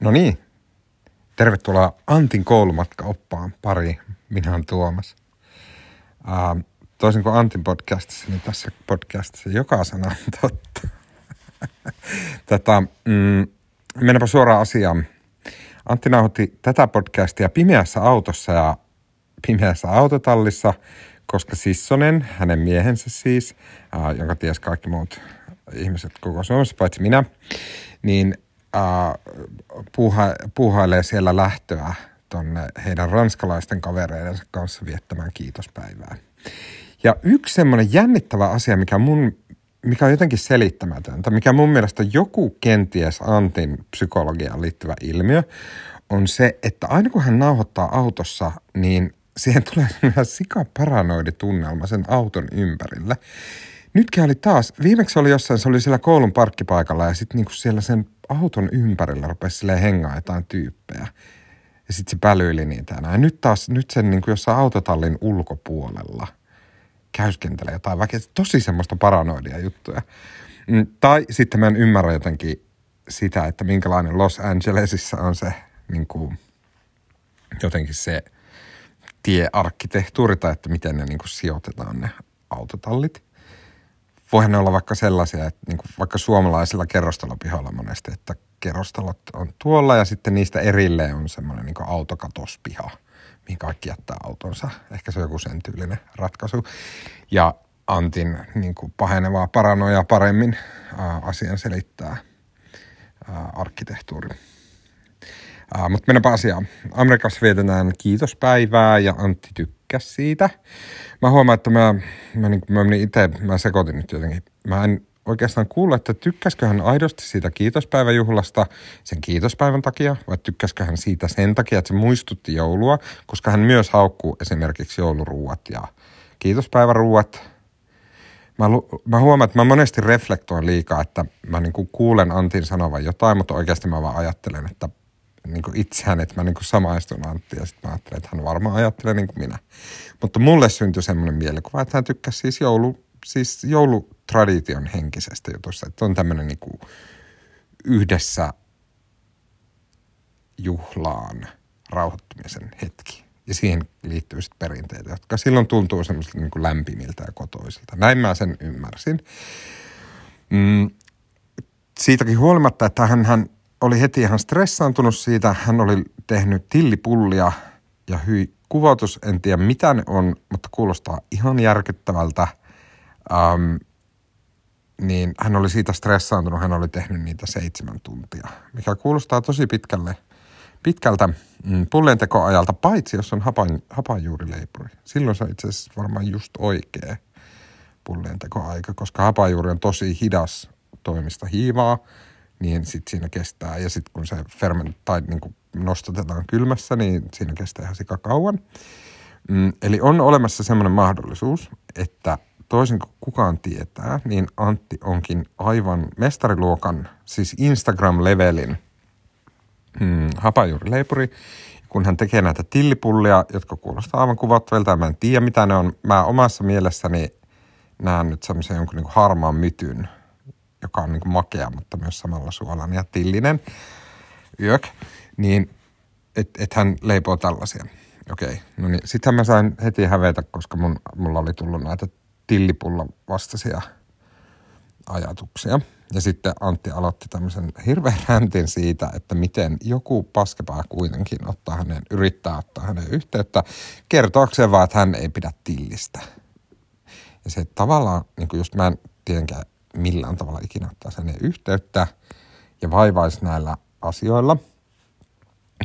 No niin, tervetuloa Antin koulumatka-oppaan pari. Minä olen Tuomas. Uh, toisin kuin Antin podcastissa, niin tässä podcastissa joka sana on totta. Tätä, mm, mennäpä suoraan asiaan. Antti nauhoitti tätä podcastia pimeässä autossa ja pimeässä autotallissa, koska Sissonen, hänen miehensä siis, uh, jonka ties kaikki muut ihmiset koko Suomessa, paitsi minä, niin puuha, puuhailee siellä lähtöä tonne heidän ranskalaisten kavereidensa kanssa viettämään kiitospäivää. Ja yksi semmoinen jännittävä asia, mikä, mun, mikä on jotenkin selittämätöntä, mikä mun mielestä joku kenties Antin psykologiaan liittyvä ilmiö, on se, että aina kun hän nauhoittaa autossa, niin siihen tulee semmoinen sikaparanoidi tunnelma sen auton ympärille. Nytkin oli taas, viimeksi oli jossain, se oli siellä koulun parkkipaikalla ja sitten niinku siellä sen auton ympärillä rupesi silleen hengaa jotain tyyppejä. Ja sitten se pälyili niitä. Ja nyt taas, nyt sen niin kuin jossain autotallin ulkopuolella käyskentelee jotain väkeä. Tosi semmoista paranoidia juttuja. Mm, tai sitten mä en ymmärrä jotenkin sitä, että minkälainen Los Angelesissa on se niin kuin, jotenkin se tiearkkitehtuuri tai että miten ne niin kuin sijoitetaan ne autotallit voihan ne olla vaikka sellaisia, että niin kuin vaikka suomalaisilla kerrostalopihoilla monesti, että kerrostalot on tuolla ja sitten niistä erilleen on semmoinen niin autokatospiha, mihin kaikki jättää autonsa. Ehkä se on joku sen tyylinen ratkaisu. Ja Antin niin kuin pahenevaa paranoja paremmin ää, asian selittää ää, arkkitehtuuri. mutta mennäpä asiaan. Amerikassa vietetään kiitospäivää ja Antti tykkäsi siitä. Mä huomaan, että mä, mä, niin, mä menin itse, mä sekoitin nyt jotenkin. Mä en oikeastaan kuulla, että tykkäskö hän aidosti siitä kiitospäiväjuhlasta sen kiitospäivän takia, vai tykkäskö hän siitä sen takia, että se muistutti joulua, koska hän myös haukkuu esimerkiksi jouluruuat ja kiitospäiväruuat. Mä, mä huomaan, että mä monesti reflektoin liikaa, että mä niin kuulen Antin sanovan jotain, mutta oikeasti mä vaan ajattelen, että niin kuin itseään, että mä niin kuin samaistun Antti ja sitten mä ajattelen, että hän varmaan ajattelee niin kuin minä. Mutta mulle syntyi semmoinen mielikuva, että hän tykkäsi siis, joulu, siis joulutradition henkisestä jutusta, että on tämmöinen niin kuin yhdessä juhlaan rauhoittumisen hetki. Ja siihen liittyy sitten perinteitä, jotka silloin tuntuu semmoisilta niin kuin lämpimiltä ja kotoisilta. Näin mä sen ymmärsin. Mm, siitäkin huolimatta, että hän, hän oli heti ihan stressaantunut siitä. Hän oli tehnyt tillipullia ja hyi kuvautus, en tiedä mitä ne on, mutta kuulostaa ihan järkyttävältä. Ähm, niin hän oli siitä stressaantunut, hän oli tehnyt niitä seitsemän tuntia, mikä kuulostaa tosi pitkälle, pitkältä mm, pullien tekoajalta, paitsi jos on hapan, hapanjuurileipuri. Silloin se on itse asiassa varmaan just oikea pullien tekoaika, koska hapanjuuri on tosi hidas toimista hiivaa – niin sitten siinä kestää. Ja sitten kun se ferment tai niin kuin nostatetaan kylmässä, niin siinä kestää ihan sika kauan. Mm, eli on olemassa semmoinen mahdollisuus, että toisin kuin kukaan tietää, niin Antti onkin aivan mestariluokan, siis Instagram-levelin mm, hapajuurileipuri. Kun hän tekee näitä tillipullia, jotka kuulostaa aivan kuvattavilta, mä en tiedä mitä ne on. Mä omassa mielessäni näen nyt semmoisen jonkun niin harmaan mytyn – joka on niin kuin makea, mutta myös samalla suolainen ja tillinen yök, niin että et hän leipoo tällaisia. Okei, okay. no niin. Sittenhän mä sain heti hävetä, koska mun, mulla oli tullut näitä tillipulla vastaisia ajatuksia. Ja sitten Antti aloitti tämmöisen hirveän räntin siitä, että miten joku paskepää kuitenkin ottaa hänen, yrittää ottaa hänen yhteyttä kertoakseen vaan, että hän ei pidä tillistä. Ja se tavallaan, niin kuin just mä en tietenkään millään tavalla ikinä ottaa sen yhteyttä ja vaivaisi näillä asioilla.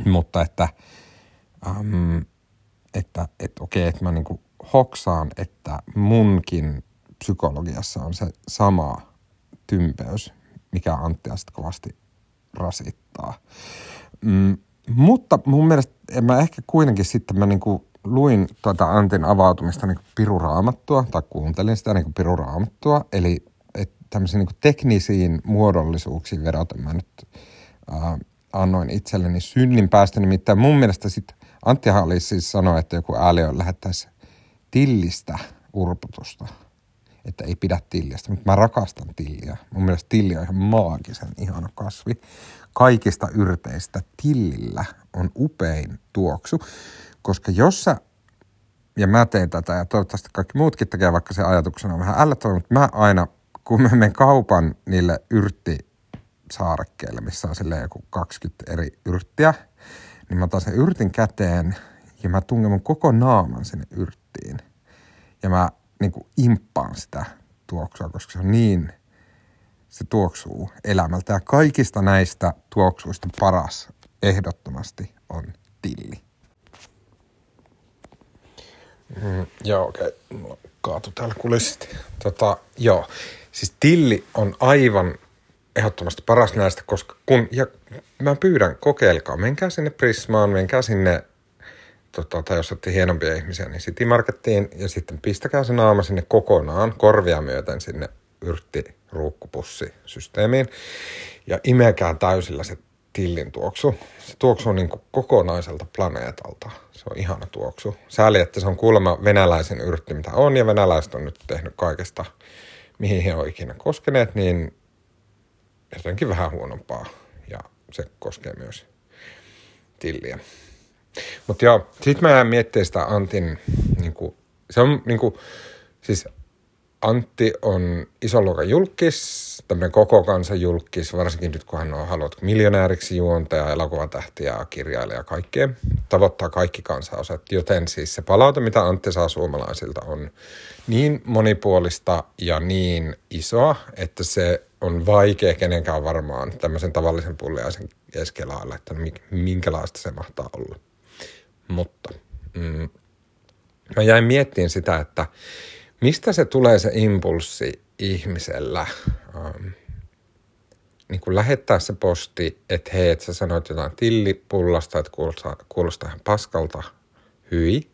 Mutta että, ähm, että, että okei, että mä niinku hoksaan, että munkin psykologiassa on se sama tympeys, mikä Anttia sitten kovasti rasittaa. Mm, mutta mun mielestä en mä ehkä kuitenkin sitten mä niinku luin tuota Antin avautumista niin piruraamattua, tai kuuntelin sitä niin piruraamattua, eli tämmöisiin niin teknisiin muodollisuuksiin vedoten mä nyt äh, annoin itselleni synnin päästä. Nimittäin mun mielestä sitten Antti Hallis siis sanoi, että joku ääliö lähettäisi tillistä urputusta. että ei pidä tillistä, mutta mä rakastan tilliä. Mun mielestä tilli on ihan maagisen ihana kasvi. Kaikista yrteistä tillillä on upein tuoksu, koska jos sä, ja mä teen tätä ja toivottavasti kaikki muutkin tekee, vaikka se ajatuksena on vähän ällättävä, mutta mä aina, kun mä menen kaupan niille yrttisaarekkeille, missä on silleen joku 20 eri yrttiä, niin mä otan sen yrtin käteen ja mä tungen mun koko naaman sinne yrttiin. Ja mä niin kuin imppaan sitä tuoksua, koska se on niin, se tuoksuu elämältä. Ja kaikista näistä tuoksuista paras ehdottomasti on tilli. Mm, joo, okei. Okay. Mulla kaatu täällä kulissit. Tota, joo, siis tilli on aivan ehdottomasti paras näistä, koska kun, ja mä pyydän, kokeilkaa, menkää sinne Prismaan, menkää sinne tota, tai jos olette hienompia ihmisiä, niin City Markettiin ja sitten pistäkää se naama sinne kokonaan, korvia myöten sinne yrttiruukkupussisysteemiin ja imekää täysillä se tillin tuoksu. Se tuoksu on niin kuin kokonaiselta planeetalta. Se on ihana tuoksu. Sääli, että se on kuulemma venäläisen yrtti, mitä on, ja venäläiset on nyt tehnyt kaikesta, mihin he on ikinä koskeneet, niin jotenkin vähän huonompaa. Ja se koskee myös tilliä. Mutta joo, sit mä jään miettimään sitä Antin, niinku, se on niinku, siis Antti on ison luokan julkis, tämmöinen koko kansan julkis, varsinkin nyt kun hän on halunnut miljonääriksi juontaja, elokuvatähtiä, kirjailija ja kaikkea. Tavoittaa kaikki kansanosat, joten siis se palaute, mitä Antti saa suomalaisilta on niin monipuolista ja niin isoa, että se on vaikea kenenkään varmaan tämmöisen tavallisen pulliaisen keskellä että minkälaista se mahtaa olla. Mutta mm, mä jäin miettimään sitä, että mistä se tulee se impulssi ihmisellä ähm, niin kuin lähettää se posti, että hei, että sä sanoit jotain tillipullasta, että kuulostaa, kuulostaa ihan paskalta, hyi.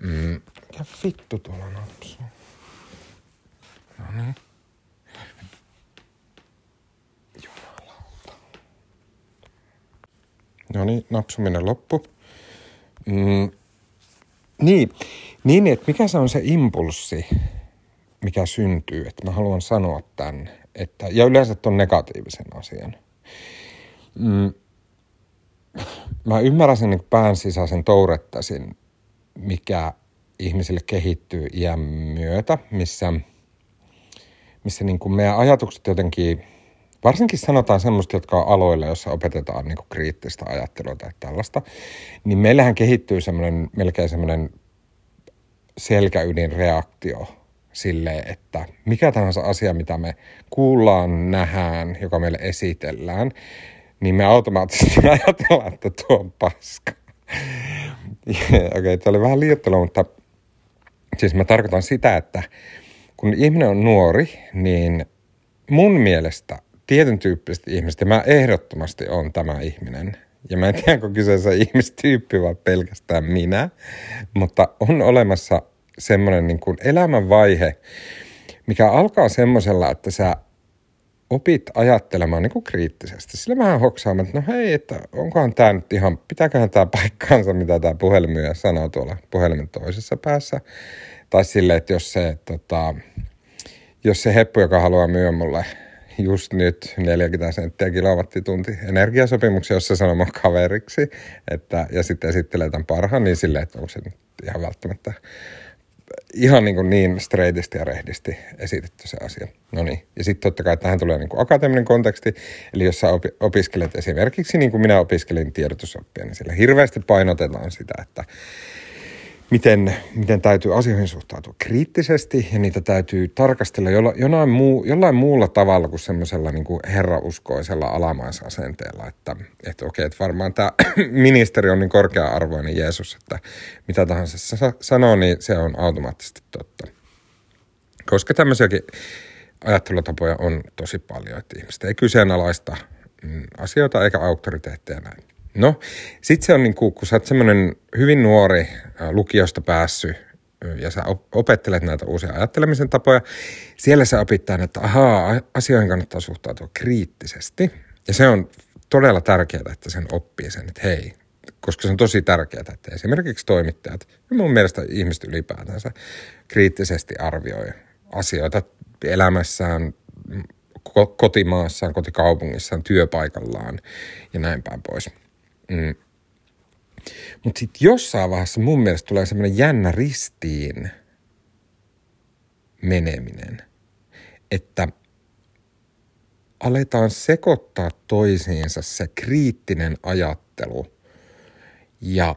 Mm, ja vittu tuolla napsu. No niin. Jumalauta. No niin, napsuminen loppu. Mm, niin, niin, että mikä se on se impulssi, mikä syntyy, että mä haluan sanoa tämän, että, ja yleensä tuon negatiivisen asian. Mm, mä ymmärrän sen niin pään sisäisen tourettasin, mikä ihmisille kehittyy iän myötä, missä, missä niin kuin meidän ajatukset jotenkin – varsinkin sanotaan semmoista, jotka on aloilla, jossa opetetaan niin kuin kriittistä ajattelua tai tällaista, niin meillähän kehittyy semmoinen, melkein semmoinen selkäydin reaktio sille, että mikä tahansa asia, mitä me kuullaan, nähdään, joka meille esitellään, niin me automaattisesti ajatellaan, että tuo on paska. Okei, okay, tämä oli vähän liiottelu, mutta siis mä tarkoitan sitä, että kun ihminen on nuori, niin mun mielestä tietyn tyyppistä ihmistä. Mä ehdottomasti on tämä ihminen. Ja mä en tiedä, onko kyseessä ihmistyyppi vai pelkästään minä. Mutta on olemassa semmoinen niin kuin elämänvaihe, mikä alkaa semmoisella, että sä opit ajattelemaan niin kuin kriittisesti. Sillä vähän hoksaamaan, että no hei, että onkohan tämä nyt ihan, pitääköhän tämä paikkaansa, mitä tämä puhelimyöjä sanoo tuolla puhelimen toisessa päässä. Tai silleen, että jos se, tota, jos se heppu, joka haluaa myydä mulle just nyt 40 senttiä kilowattitunti energiasopimuksia, jossa sanoo kaveriksi, että, ja sitten esittelee tämän parhaan, niin silleen, että onko se nyt ihan välttämättä ihan niin, kuin niin straightisti ja rehdisti esitetty se asia. No niin. Ja sitten totta kai tähän tulee niin kuin akateeminen konteksti. Eli jos sä opi- opiskelet esimerkiksi niin kuin minä opiskelin tiedotusoppia, niin sillä hirveästi painotetaan sitä, että miten, miten täytyy asioihin suhtautua kriittisesti ja niitä täytyy tarkastella jolla, jollain, muu, jollain muulla tavalla kuin semmoisella niin kuin herrauskoisella alamaisasenteella, että, että okei, että varmaan tämä ministeri on niin korkea-arvoinen Jeesus, että mitä tahansa se sanoo, niin se on automaattisesti totta. Koska tämmöisiäkin ajattelutapoja on tosi paljon, että ihmiset ei kyseenalaista mm, asioita eikä auktoriteetteja näin. No, sit se on niin kuin, kun sä oot semmoinen hyvin nuori lukiosta päässyt ja sä opettelet näitä uusia ajattelemisen tapoja, siellä sä opit tämän, että ahaa, asioihin kannattaa suhtautua kriittisesti. Ja se on todella tärkeää, että sen oppii sen, että hei, koska se on tosi tärkeää, että esimerkiksi toimittajat ja mun mielestä ihmiset ylipäätänsä kriittisesti arvioi asioita elämässään, kotimaassaan, kotikaupungissaan, työpaikallaan ja näin päin pois. Mm. Mutta sitten jossain vaiheessa mun mielestä tulee semmoinen jännä ristiin meneminen, että aletaan sekoittaa toisiinsa se kriittinen ajattelu ja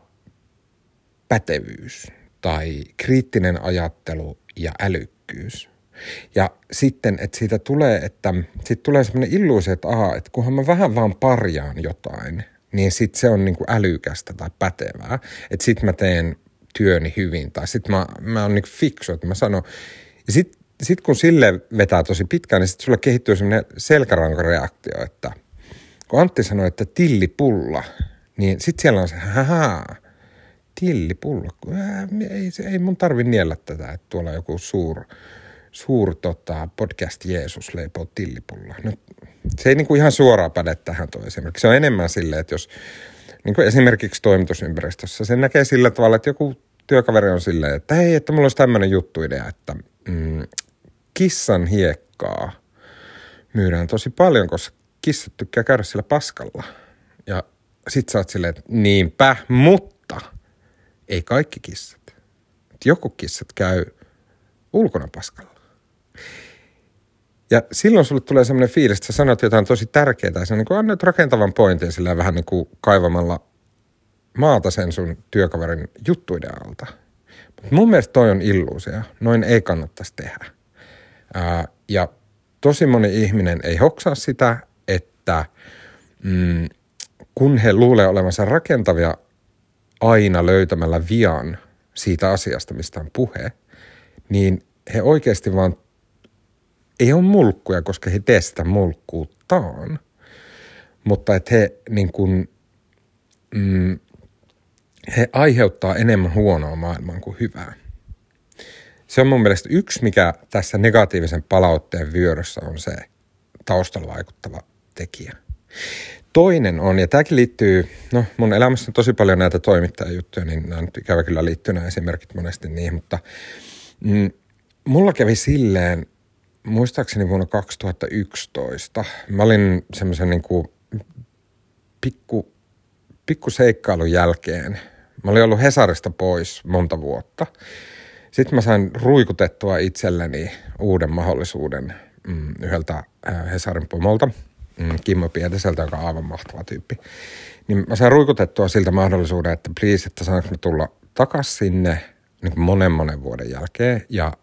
pätevyys tai kriittinen ajattelu ja älykkyys. Ja sitten, että siitä tulee, että siitä tulee semmoinen illuusio, että aha, että kunhan mä vähän vaan parjaan jotain, niin sitten se on niin kuin älykästä tai pätevää. Että sitten mä teen työni hyvin tai sitten mä, mä oon niin fiksu, että mä sanon. Ja sitten sit kun sille vetää tosi pitkään, niin sitten sulle kehittyy semmoinen selkärankareaktio, että kun Antti sanoi, että tillipulla, niin sitten siellä on se, haha, tillipulla. Ei, ei mun tarvi niellä tätä, että tuolla joku suur, suur tota, podcast Jeesus leipoo tillipulla. No, se ei niinku ihan suoraan päde tähän toi esimerkiksi. Se on enemmän silleen, että jos niin kuin esimerkiksi toimitusympäristössä sen näkee sillä tavalla, että joku työkaveri on silleen, että hei, että mulla olisi tämmöinen juttuidea, että mm, kissan hiekkaa myydään tosi paljon, koska kissat tykkää käydä sillä paskalla. Ja sit sä oot silleen, että niinpä, mutta ei kaikki kissat. Joku kissat käy ulkona paskalla. Ja silloin sulle tulee semmoinen fiilis, että sä sanot jotain tosi tärkeää sä niin annat rakentavan pointin sillä vähän niin kuin kaivamalla maata sen sun työkaverin juttuiden alta. Mutta mun mielestä toi on illuusia. Noin ei kannattaisi tehdä. Ää, ja tosi moni ihminen ei hoksaa sitä, että mm, kun he luulee olevansa rakentavia aina löytämällä vian siitä asiasta, mistä on puhe, niin he oikeasti vaan ei ole mulkkuja, koska he tee sitä mulkkuuttaan. Mutta että he niin kuin, mm, he aiheuttaa enemmän huonoa maailmaan kuin hyvää. Se on mun mielestä yksi, mikä tässä negatiivisen palautteen vyöryssä on se taustalla vaikuttava tekijä. Toinen on, ja tämäkin liittyy, no mun elämässä on tosi paljon näitä toimittajajuttuja, niin nämä nyt ikävä kyllä liittyy nämä esimerkit monesti niihin, mutta mm, mulla kävi silleen, muistaakseni vuonna 2011, mä olin semmoisen niin kuin pikku, pikku seikkailun jälkeen, mä olin ollut Hesarista pois monta vuotta. Sitten mä sain ruikutettua itselleni uuden mahdollisuuden mm, yhdeltä Hesarin pomolta, mm, Kimmo Pieteseltä, joka on aivan mahtava tyyppi. Niin mä sain ruikutettua siltä mahdollisuuden, että please, että saanko mä tulla takaisin sinne niin monen monen vuoden jälkeen ja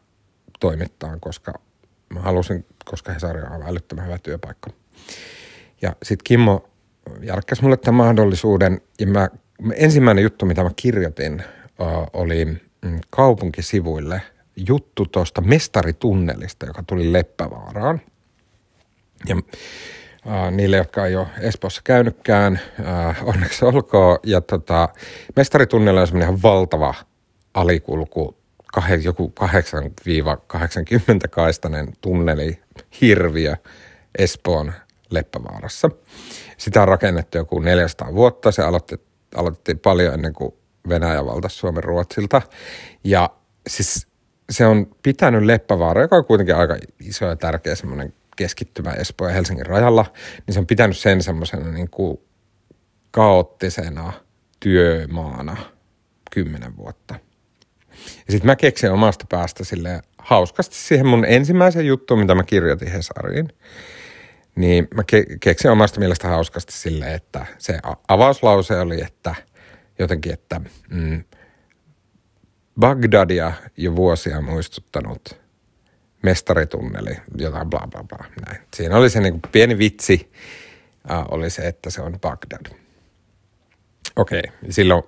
toimittaa, koska mä halusin, koska Hesari on aivan älyttömän hyvä työpaikka. Ja sitten Kimmo järkkäsi mulle tämän mahdollisuuden ja mä, ensimmäinen juttu, mitä mä kirjoitin, oli mm, kaupunkisivuille juttu tuosta mestaritunnelista, joka tuli Leppävaaraan. Ja Uh, niille, jotka ei ole Espoossa käynytkään, onneksi olkoon. Ja tota, mestaritunnella on semmoinen ihan valtava alikulku joku 8-80 kaistainen tunneli hirviö Espoon Leppävaarassa. Sitä on rakennettu joku 400 vuotta. Se aloitti, paljon ennen kuin Venäjä valtasi Suomen Ruotsilta. Ja siis se on pitänyt Leppävaara, joka on kuitenkin aika iso ja tärkeä semmoinen keskittymä Espoon ja Helsingin rajalla, niin se on pitänyt sen semmoisena niin kuin kaoottisena työmaana kymmenen vuotta. Ja sitten mä keksin omasta päästä sille hauskasti siihen mun ensimmäisen juttuun, mitä mä kirjoitin Hesariin. Niin mä ke- keksin omasta mielestä hauskasti sille, että se avauslause oli, että jotenkin, että mm, Bagdadia jo vuosia muistuttanut mestaritunneli, jotain bla bla bla. Näin. Siinä oli se niin pieni vitsi, äh, oli se, että se on Bagdad. Okei, okay. silloin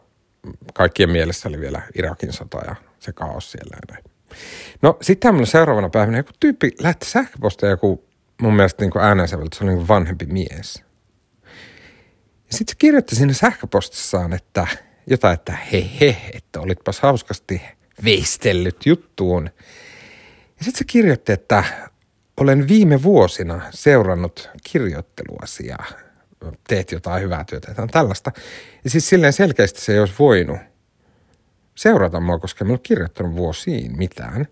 kaikkien mielessä oli vielä Irakin sota ja se kaos siellä ja näin. No sitten tämmöinen seuraavana päivänä joku tyyppi lähti sähköpostia joku mun mielestä niin äänensäveltä, se oli niin vanhempi mies. Ja sitten se kirjoitti sinne sähköpostissaan, että jotain, että he he, että olitpas hauskasti veistellyt juttuun. Ja sitten se kirjoitti, että olen viime vuosina seurannut kirjoitteluasi ja teet jotain hyvää työtä, jotain tällaista. Ja siis silleen selkeästi se ei olisi voinut seurata mua, koska en ole kirjoittanut vuosiin mitään.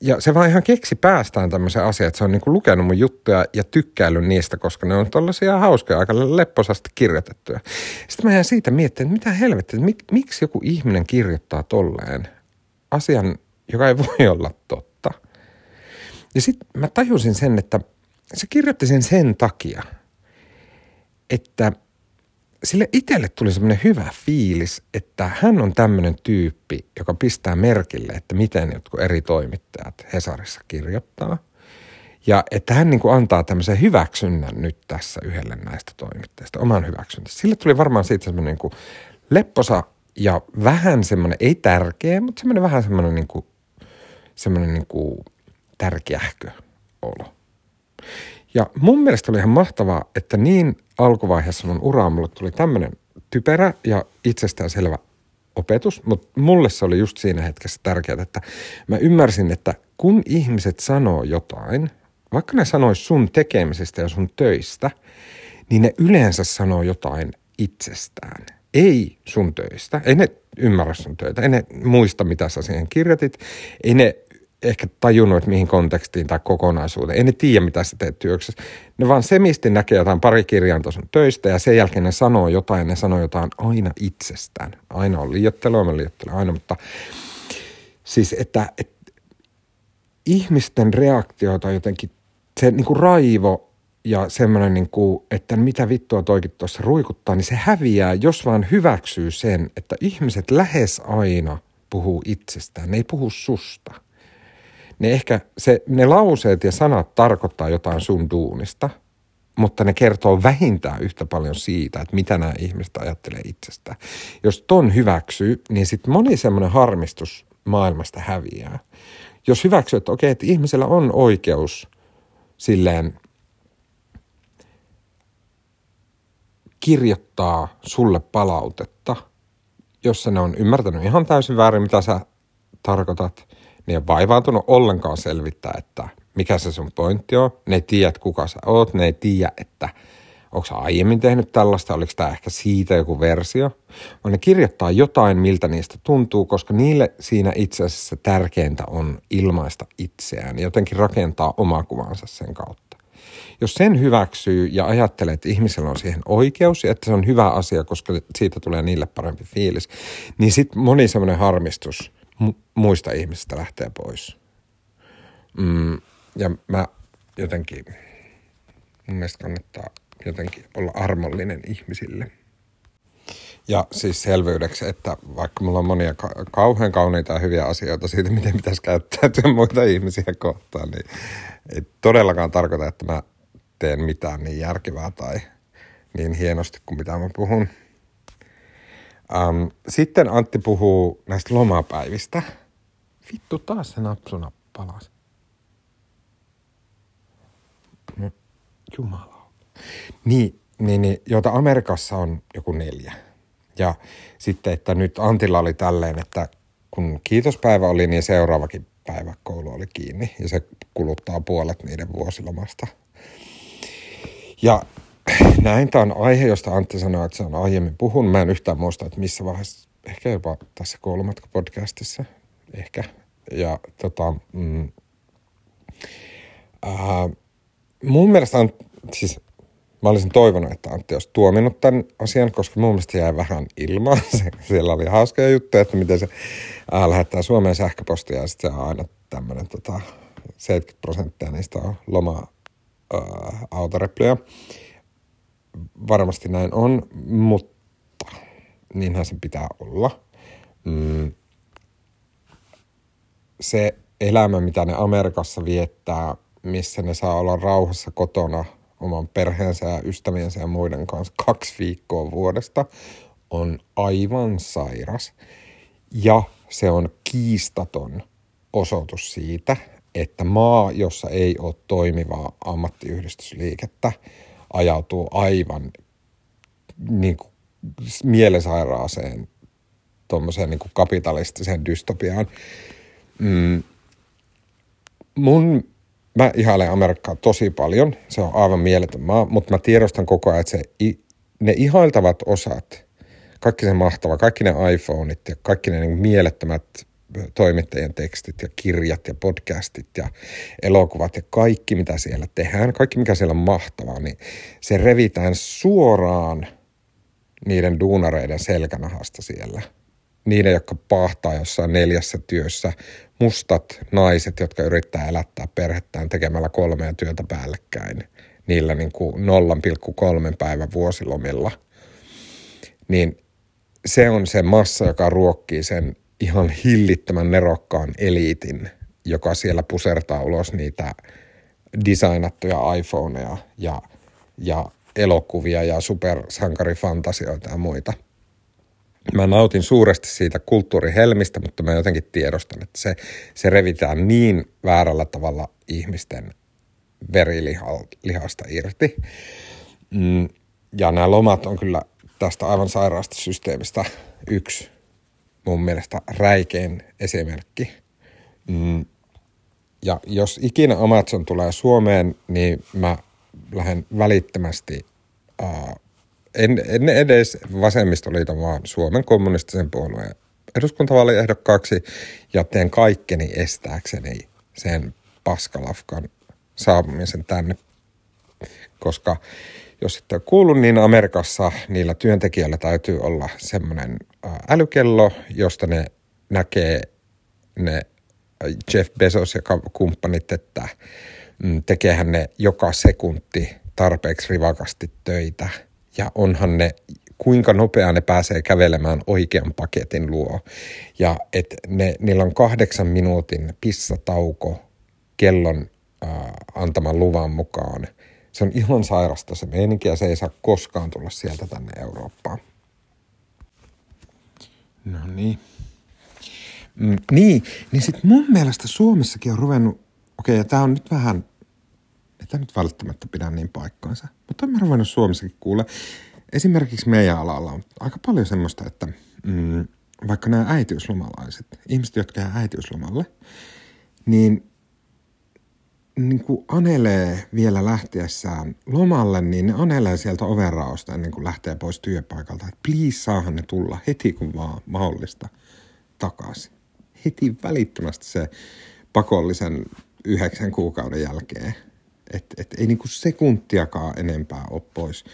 ja se vaan ihan keksi päästään tämmöisen asian, että se on niin kuin lukenut mun juttuja ja tykkäillyt niistä, koska ne on tollaisia hauskoja, aika lepposasti kirjoitettuja. Sitten mä jään siitä miettimään, että mitä helvettiä, mik, miksi joku ihminen kirjoittaa tolleen asian, joka ei voi olla totta. Ja sitten mä tajusin sen, että se kirjoitti sen sen takia, että – sille itselle tuli semmoinen hyvä fiilis, että hän on tämmöinen tyyppi, joka pistää merkille, että miten jotkut eri toimittajat Hesarissa kirjoittaa. Ja että hän niin kuin antaa tämmöisen hyväksynnän nyt tässä yhdelle näistä toimittajista, oman hyväksynnän. Sille tuli varmaan siitä semmoinen niin kuin lepposa ja vähän semmoinen, ei tärkeä, mutta semmoinen vähän semmoinen niin kuin, semmoinen niin kuin tärkeähkö olo. Ja mun mielestä oli ihan mahtavaa, että niin alkuvaiheessa mun uraa mulle tuli tämmöinen typerä ja itsestäänselvä opetus, mutta mulle se oli just siinä hetkessä tärkeää, että mä ymmärsin, että kun ihmiset sanoo jotain, vaikka ne sanois sun tekemisestä ja sun töistä, niin ne yleensä sanoo jotain itsestään. Ei sun töistä. Ei ne ymmärrä sun töitä. Ei ne muista, mitä sä siihen kirjoitit. Ei ne ehkä tajunnut, että mihin kontekstiin tai kokonaisuuteen. Ei ne tiedä, mitä sä teet työksessä. Ne vaan semisti näkee jotain pari kirjainta sun töistä ja sen jälkeen ne sanoo jotain, ne sanoo jotain aina itsestään. Aina on liiottelua, mä liiottelen aina, mutta siis, että, että ihmisten reaktioita jotenkin, se niin kuin raivo ja semmoinen, niin kuin, että mitä vittua toikin tuossa ruikuttaa, niin se häviää, jos vaan hyväksyy sen, että ihmiset lähes aina puhuu itsestään, ne ei puhu susta – ne ehkä se, ne lauseet ja sanat tarkoittaa jotain sun duunista, mutta ne kertoo vähintään yhtä paljon siitä, että mitä nämä ihmiset ajattelee itsestään. Jos ton hyväksyy, niin sitten moni semmoinen harmistus maailmasta häviää. Jos hyväksyy, että okei, että ihmisellä on oikeus silleen kirjoittaa sulle palautetta, jossa ne on ymmärtänyt ihan täysin väärin, mitä sä tarkoitat – ne ei vaivaantunut ollenkaan selvittää, että mikä se sun pointti on. Ne ei tiedä, että kuka sä oot. Ne ei tiedä, että onko sä aiemmin tehnyt tällaista, oliko tämä ehkä siitä joku versio. Vaan ne kirjoittaa jotain, miltä niistä tuntuu, koska niille siinä itse asiassa tärkeintä on ilmaista itseään. Jotenkin rakentaa omaa kuvansa sen kautta. Jos sen hyväksyy ja ajattelee, että ihmisellä on siihen oikeus ja että se on hyvä asia, koska siitä tulee niille parempi fiilis, niin sitten moni semmoinen harmistus – mu- muista ihmisistä lähtee pois. Mm, ja mä jotenkin, mun mielestä kannattaa jotenkin olla armollinen ihmisille. Ja siis selvyydeksi, että vaikka mulla on monia ka- kauhean kauniita ja hyviä asioita siitä, miten pitäisi käyttäytyä muita ihmisiä kohtaan, niin ei todellakaan tarkoita, että mä teen mitään niin järkevää tai niin hienosti kuin mitä mä puhun – Um, sitten Antti puhuu näistä lomapäivistä. Vittu, taas se napsuna palasi. No, jumala. Niin, niin, niin, joita Amerikassa on joku neljä. Ja sitten, että nyt Antilla oli tälleen, että kun kiitospäivä oli, niin seuraavakin päivä koulu oli kiinni. Ja se kuluttaa puolet niiden vuosilomasta. Ja näin. Tämä on aihe, josta Antti sanoi, että se on aiemmin puhunut. Mä en yhtään muista, että missä vaiheessa, ehkä jopa tässä koulumatka-podcastissa, ehkä. Ja tota, mm, ää, mun mielestä on, siis mä olisin toivonut, että Antti olisi tuominut tämän asian, koska mun mielestä jäi vähän ilmaan. Siellä oli hauskoja juttuja, että miten se ää, lähettää Suomeen sähköpostia ja sitten se on aina tämmöinen tota, 70 prosenttia niistä on loma autoreplyjä varmasti näin on, mutta niinhän se pitää olla. Mm. Se elämä, mitä ne Amerikassa viettää, missä ne saa olla rauhassa kotona oman perheensä ja ystäviensä ja muiden kanssa kaksi viikkoa vuodesta, on aivan sairas. Ja se on kiistaton osoitus siitä, että maa, jossa ei ole toimivaa ammattiyhdistysliikettä, ajautuu aivan niin kuin mielesairaaseen tuommoiseen niin kapitalistiseen dystopiaan. Mm, mun, mä ihailen Amerikkaa tosi paljon, se on aivan mieletön maa, mutta mä tiedostan koko ajan, että se, ne ihailtavat osat, kaikki se mahtava, kaikki ne iPhoneit ja kaikki ne niin mielettömät toimittajien tekstit ja kirjat ja podcastit ja elokuvat ja kaikki, mitä siellä tehdään, kaikki, mikä siellä on mahtavaa, niin se revitään suoraan niiden duunareiden selkänahasta siellä. Niiden, jotka pahtaa jossain neljässä työssä, mustat naiset, jotka yrittää elättää perhettään tekemällä kolmea työtä päällekkäin, niillä niin kuin 0,3 päivän vuosilomilla, niin se on se massa, joka ruokkii sen ihan hillittömän nerokkaan eliitin, joka siellä pusertaa ulos niitä designattuja iPhoneja ja, ja elokuvia ja supersankarifantasioita ja muita. Mä nautin suuresti siitä kulttuurihelmistä, mutta mä jotenkin tiedostan, että se, se revitään niin väärällä tavalla ihmisten verilihasta irti. Mm, ja nämä lomat on kyllä tästä aivan sairaasta systeemistä yksi mun mielestä räikein esimerkki. Mm, ja jos ikinä Amazon tulee Suomeen, niin mä lähden välittömästi, uh, en, en edes vasemmistoliiton, vaan Suomen kommunistisen puolueen eduskuntavaaliehdokkaaksi ja teen kaikkeni estääkseni sen paskalafkan saapumisen tänne, koska jos ette ole kuullut, niin Amerikassa niillä työntekijöillä täytyy olla semmoinen älykello, josta ne näkee ne Jeff Bezos ja kumppanit, että mm, tekeehän ne joka sekunti tarpeeksi rivakasti töitä ja onhan ne kuinka nopeaa ne pääsee kävelemään oikean paketin luo. Ja että ne, niillä on kahdeksan minuutin pissatauko kellon äh, antaman luvan mukaan – se on ihan sairasta se meininki ja se ei saa koskaan tulla sieltä tänne Eurooppaan. No niin. Mm, niin, niin sitten mun mielestä Suomessakin on ruvennut, okei, okay, ja tämä on nyt vähän, ei tämä nyt välttämättä pidä niin paikkaansa, mutta on ruvennut Suomessakin kuulla. Esimerkiksi meidän alalla on aika paljon semmoista, että mm, vaikka nämä äitiyslomalaiset, ihmiset, jotka jää äitiyslomalle, niin niin kuin anelee vielä lähtiessään lomalle, niin ne anelee sieltä overraosta ennen kuin lähtee pois työpaikalta. Että please saahan ne tulla heti kun vaan mahdollista takaisin. Heti välittömästi se pakollisen yhdeksän kuukauden jälkeen. Että et ei niinku sekuntiakaan enempää ole pois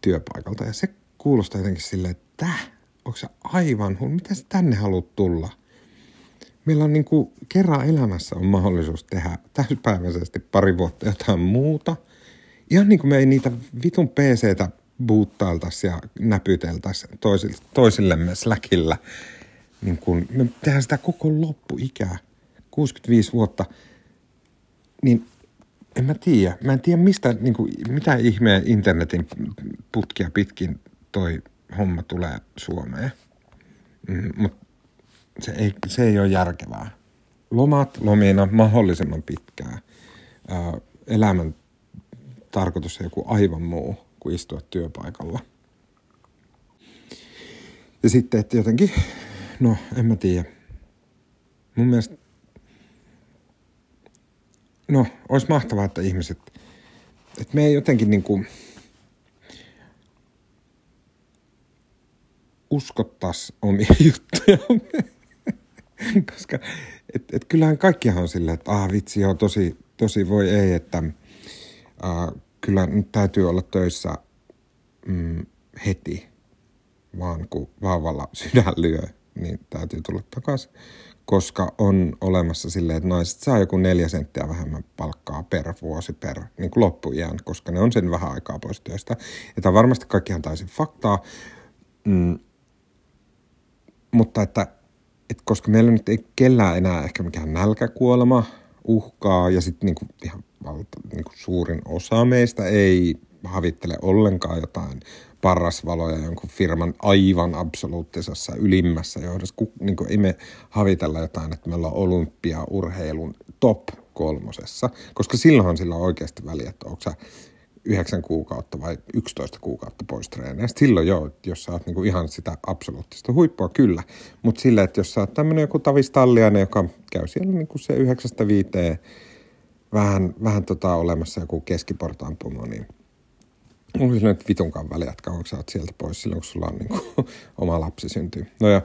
työpaikalta. Ja se kuulostaa jotenkin silleen, että onko se aivan, mitä sä tänne haluat tulla – meillä on niin kuin kerran elämässä on mahdollisuus tehdä täyspäiväisesti pari vuotta jotain muuta. Ihan niin kuin me ei niitä vitun PCtä buuttailtaisi ja näpyteltäisi toisille, toisillemme Slackilla. Niin kuin me tehdään sitä koko loppuikää, 65 vuotta. Niin en mä tiedä. Mä en tiedä, mistä, niin kuin, mitä ihmeen internetin putkia pitkin toi homma tulee Suomeen. Mm, Mutta se ei, se ei ole järkevää. Lomat lomina mahdollisimman pitkään. Ää, elämän tarkoitus on joku aivan muu kuin istua työpaikalla. Ja sitten, että jotenkin, no en mä tiedä. Mun mielestä, no olisi mahtavaa, että ihmiset, että me ei jotenkin niin kuin, uskottaisi omia juttuja. Koska et, et kyllähän kaikkihan on silleen, että ah vitsi joo, tosi, tosi voi ei, että äh, kyllä nyt täytyy olla töissä mm, heti, vaan kun vauvalla sydän lyö, niin täytyy tulla takaisin. Koska on olemassa silleen, että naiset saa joku neljä senttiä vähemmän palkkaa per vuosi per niin kuin loppuiän, koska ne on sen vähän aikaa pois työstä. Ja tämä varmasti kaikkihan täysin faktaa. Mm, mutta että et koska meillä nyt ei kellään enää ehkä mikään nälkäkuolema uhkaa ja sitten niinku ihan valta, niinku suurin osa meistä ei havittele ollenkaan jotain parrasvaloja jonkun firman aivan absoluuttisessa ylimmässä johdossa. Niin kuin, ei me havitella jotain, että me ollaan olympiaurheilun top kolmosessa, koska silloinhan sillä on oikeasti väliä, että onko sä 9 kuukautta vai 11 kuukautta pois treeneistä. Silloin joo, jos sä oot niinku ihan sitä absoluuttista huippua, kyllä. Mutta sillä, että jos sä oot tämmöinen joku tavistalliainen, joka käy siellä niinku se yhdeksästä viiteen vähän, vähän tota olemassa joku keskiportaan pomo, niin on sillä nyt vitunkaan väliä, että sä oot sieltä pois silloin, kun sulla on niinku oma lapsi syntyy. No ja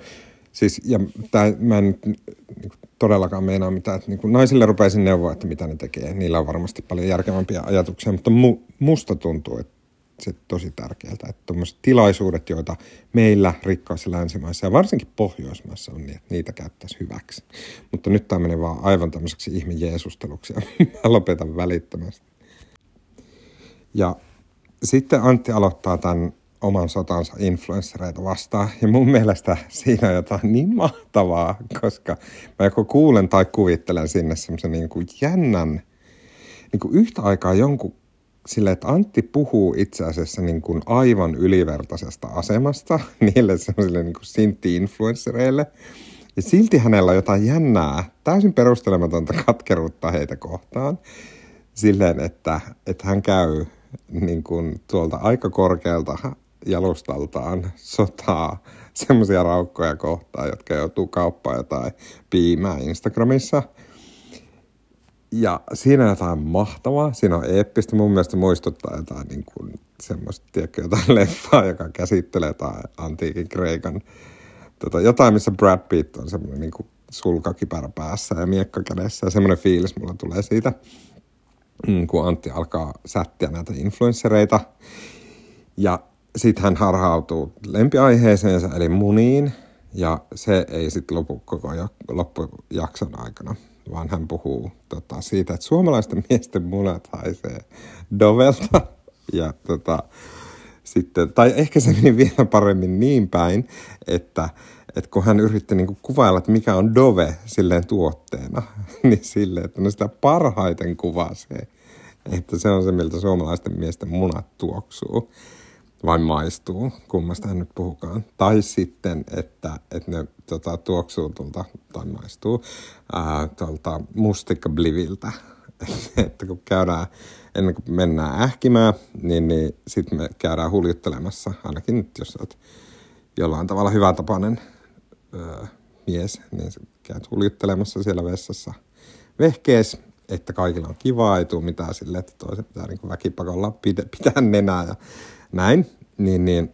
Siis, ja tää, mä en niin todellakaan meinaa mitään, että niin naisille rupeisin neuvoa, että mitä ne tekee. Niillä on varmasti paljon järkevämpiä ajatuksia, mutta mu, musta tuntuu, että se tosi tärkeältä, että tuommoiset tilaisuudet, joita meillä rikkaissa länsimaissa ja varsinkin Pohjoismaissa on, niin että niitä käyttäisi hyväksi. Mutta nyt tämä menee vaan aivan tämmöiseksi ihme Jeesusteluksi ja mä lopetan välittömästi. Ja sitten Antti aloittaa tämän oman sotansa influenssereita vastaan. Ja mun mielestä siinä on jotain niin mahtavaa, koska mä joko kuulen tai kuvittelen sinne semmoisen niin kuin jännän, niin kuin yhtä aikaa jonkun sille, että Antti puhuu itse asiassa niin kuin aivan ylivertaisesta asemasta niille semmoisille niin kuin sintti-influenssereille. Ja silti hänellä on jotain jännää, täysin perustelematonta katkeruutta heitä kohtaan. Silleen, että, että hän käy niin kuin tuolta aika korkealta jalustaltaan sotaa semmoisia raukkoja kohtaan, jotka joutuu kauppaan jotain piimää Instagramissa. Ja siinä on jotain mahtavaa, siinä on eeppistä, mun mielestä muistuttaa jotain niin kuin semmoista, tiedätkö, jotain leffaa, joka käsittelee jotain antiikin Kreikan, tota, jotain, missä Brad Pitt on semmoinen niin kuin sulkakipärä päässä ja miekka kädessä ja semmoinen fiilis mulla tulee siitä, mm, kun Antti alkaa sättiä näitä influenssereita. Ja sitten hän harhautuu lempiaiheeseensa, eli muniin, ja se ei sitten lopu koko loppujakson aikana, vaan hän puhuu tota, siitä, että suomalaisten miesten munat haisee dovelta. Ja tota, sitten, tai ehkä se meni vielä paremmin niin päin, että, että kun hän yritti niin kuin kuvailla, että mikä on Dove silleen tuotteena, niin silleen, että no sitä parhaiten kuvaa se, että se on se, miltä suomalaisten miesten munat tuoksuu vai maistuu, kummasta hän nyt puhukaan. Tai sitten, että, että ne tota, tuoksuu tuolta, tai maistuu ää, tuolta mustikkabliviltä. että kun käydään, ennen kuin mennään ähkimään, niin, niin sitten me käydään huljuttelemassa, ainakin nyt jos olet jollain tavalla hyvän tapainen öö, mies, niin käyt huljuttelemassa siellä vessassa vehkees, että kaikilla on kivaa, ei tule mitään silleen, että toiset pitää niin väkipakolla pitää, pitää nenää ja näin, niin, niin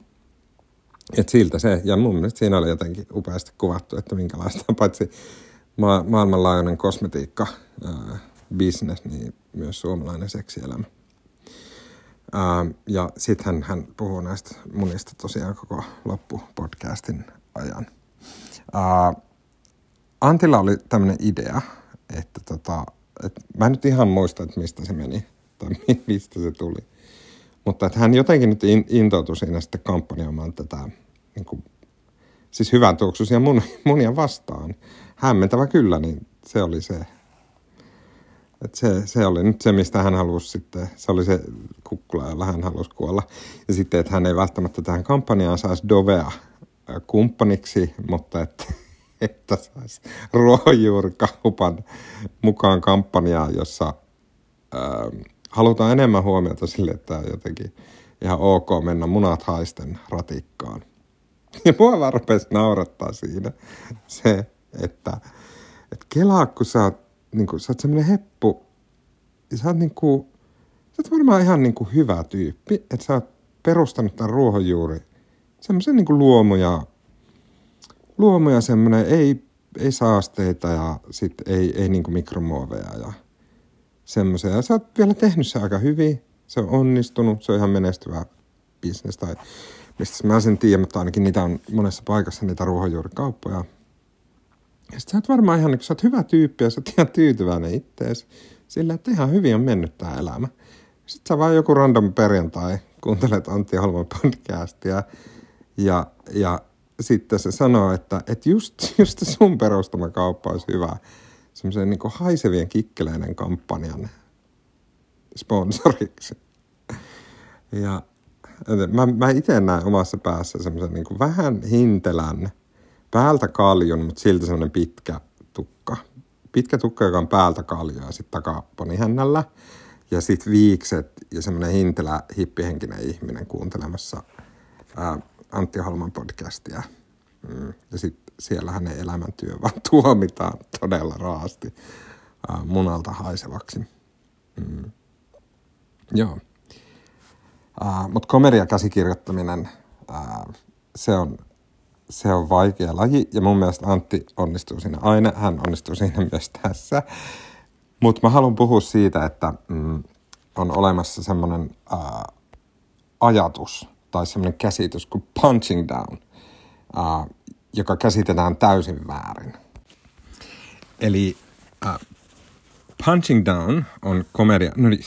että siltä se, ja mun mielestä siinä oli jotenkin upeasti kuvattu, että minkälaista, paitsi ma- maailmanlaajuinen kosmetiikka, ää, business, niin myös suomalainen seksielämä. Ää, ja sitten hän, hän puhuu näistä munista tosiaan koko loppupodcastin ajan. Ää, Antilla oli tämmöinen idea, että tota, et mä en nyt ihan muista, että mistä se meni tai mistä se tuli. Mutta että hän jotenkin nyt intoutui siinä sitten kampanjoimaan tätä niin kuin, siis hyvän tuoksuisia mun, munia vastaan. Hämmentävä kyllä, niin se oli se. että se, se oli nyt se, mistä hän halusi sitten, se oli se kukkula, jolla hän halusi kuolla. Ja sitten, että hän ei välttämättä tähän kampanjaan saisi Dovea kumppaniksi, mutta että, että saisi ruohonjuurikaupan mukaan kampanjaa, jossa ää, halutaan enemmän huomiota sille, että on jotenkin ihan ok mennä munat haisten ratikkaan. Ja mua vaan naurattaa siinä se, että, että kelaa, kun sä oot, niin kuin, sä oot semmoinen heppu, ja sä oot, niin kuin, sä oot varmaan ihan niin kuin hyvä tyyppi, että sä oot perustanut tämän ruohonjuuri semmoisen niin luomuja, luomuja semmoinen, ei, ei saasteita ja sit ei, ei niin mikromuoveja ja semmoisia. Ja sä oot vielä tehnyt se aika hyvin. Se on onnistunut, se on ihan menestyvä bisnes tai mistä mä sen tiedän, mutta ainakin niitä on monessa paikassa niitä ruohonjuurikauppoja. Ja sit sä oot varmaan ihan, kun sä oot hyvä tyyppi ja sä oot ihan tyytyväinen ittees, sillä että ihan hyvin on mennyt tää elämä. Sitten sä vaan joku random perjantai kuuntelet Antti Holman podcastia ja, ja sitten se sanoo, että, että just, just sun perustama kauppa olisi hyvä semmoisen niin haisevien kikkeleiden kampanjan sponsoriksi. Ja mä, mä itse näen omassa päässä semmoisen niin vähän hintelän, päältä kaljun, mutta silti semmoinen pitkä tukka. Pitkä tukka, joka on päältä kalju ja sitten takaa ponihännällä. Ja sitten viikset ja semmoinen hintelä hippihenkinen ihminen kuuntelemassa ää, Antti Holman podcastia. Mm. Ja sitten siellä hänen elämäntyö vaan tuomitaan todella raasti äh, munalta haisevaksi. Mm. Joo. Äh, Mutta komediakäsikirjoittaminen, äh, se on, se on vaikea laji ja mun mielestä Antti onnistuu siinä aina, hän onnistuu siinä myös tässä. Mutta mä haluan puhua siitä, että mm, on olemassa semmoinen ajatus tai semmoinen käsitys kuin punching down, ää, joka käsitetään täysin väärin. Eli ää, punching down on komedia, no niin,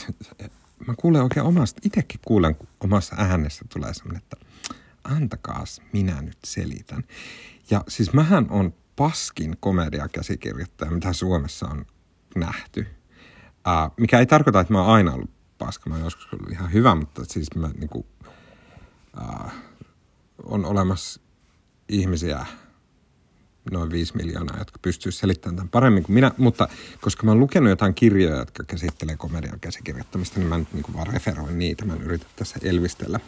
mä kuulen oikein omasta, itsekin kuulen omassa äänessä tulee semmoinen, että antakaas minä nyt selitän. Ja siis mähän on paskin komediakäsikirjoittaja, mitä Suomessa on nähty. Uh, mikä ei tarkoita, että mä oon aina ollut paska. Mä oon joskus ollut ihan hyvä, mutta siis mä niinku, uh, on olemassa ihmisiä, noin 5 miljoonaa, jotka pystyy selittämään tämän paremmin kuin minä. Mutta koska mä oon lukenut jotain kirjoja, jotka käsittelee komedian käsikirjoittamista, niin mä nyt niin vaan referoin niitä. Mä en yritä tässä elvistellä.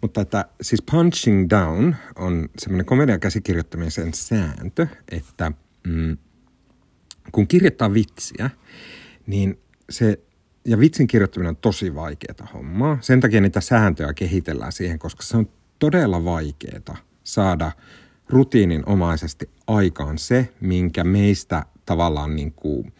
Mutta että siis punching down on semmoinen komedian käsikirjoittamisen sääntö, että mm, kun kirjoittaa vitsiä, niin se, ja vitsin kirjoittaminen on tosi vaikeaa hommaa. Sen takia niitä sääntöjä kehitellään siihen, koska se on todella vaikeaa saada rutiininomaisesti aikaan se, minkä meistä tavallaan niin kuin,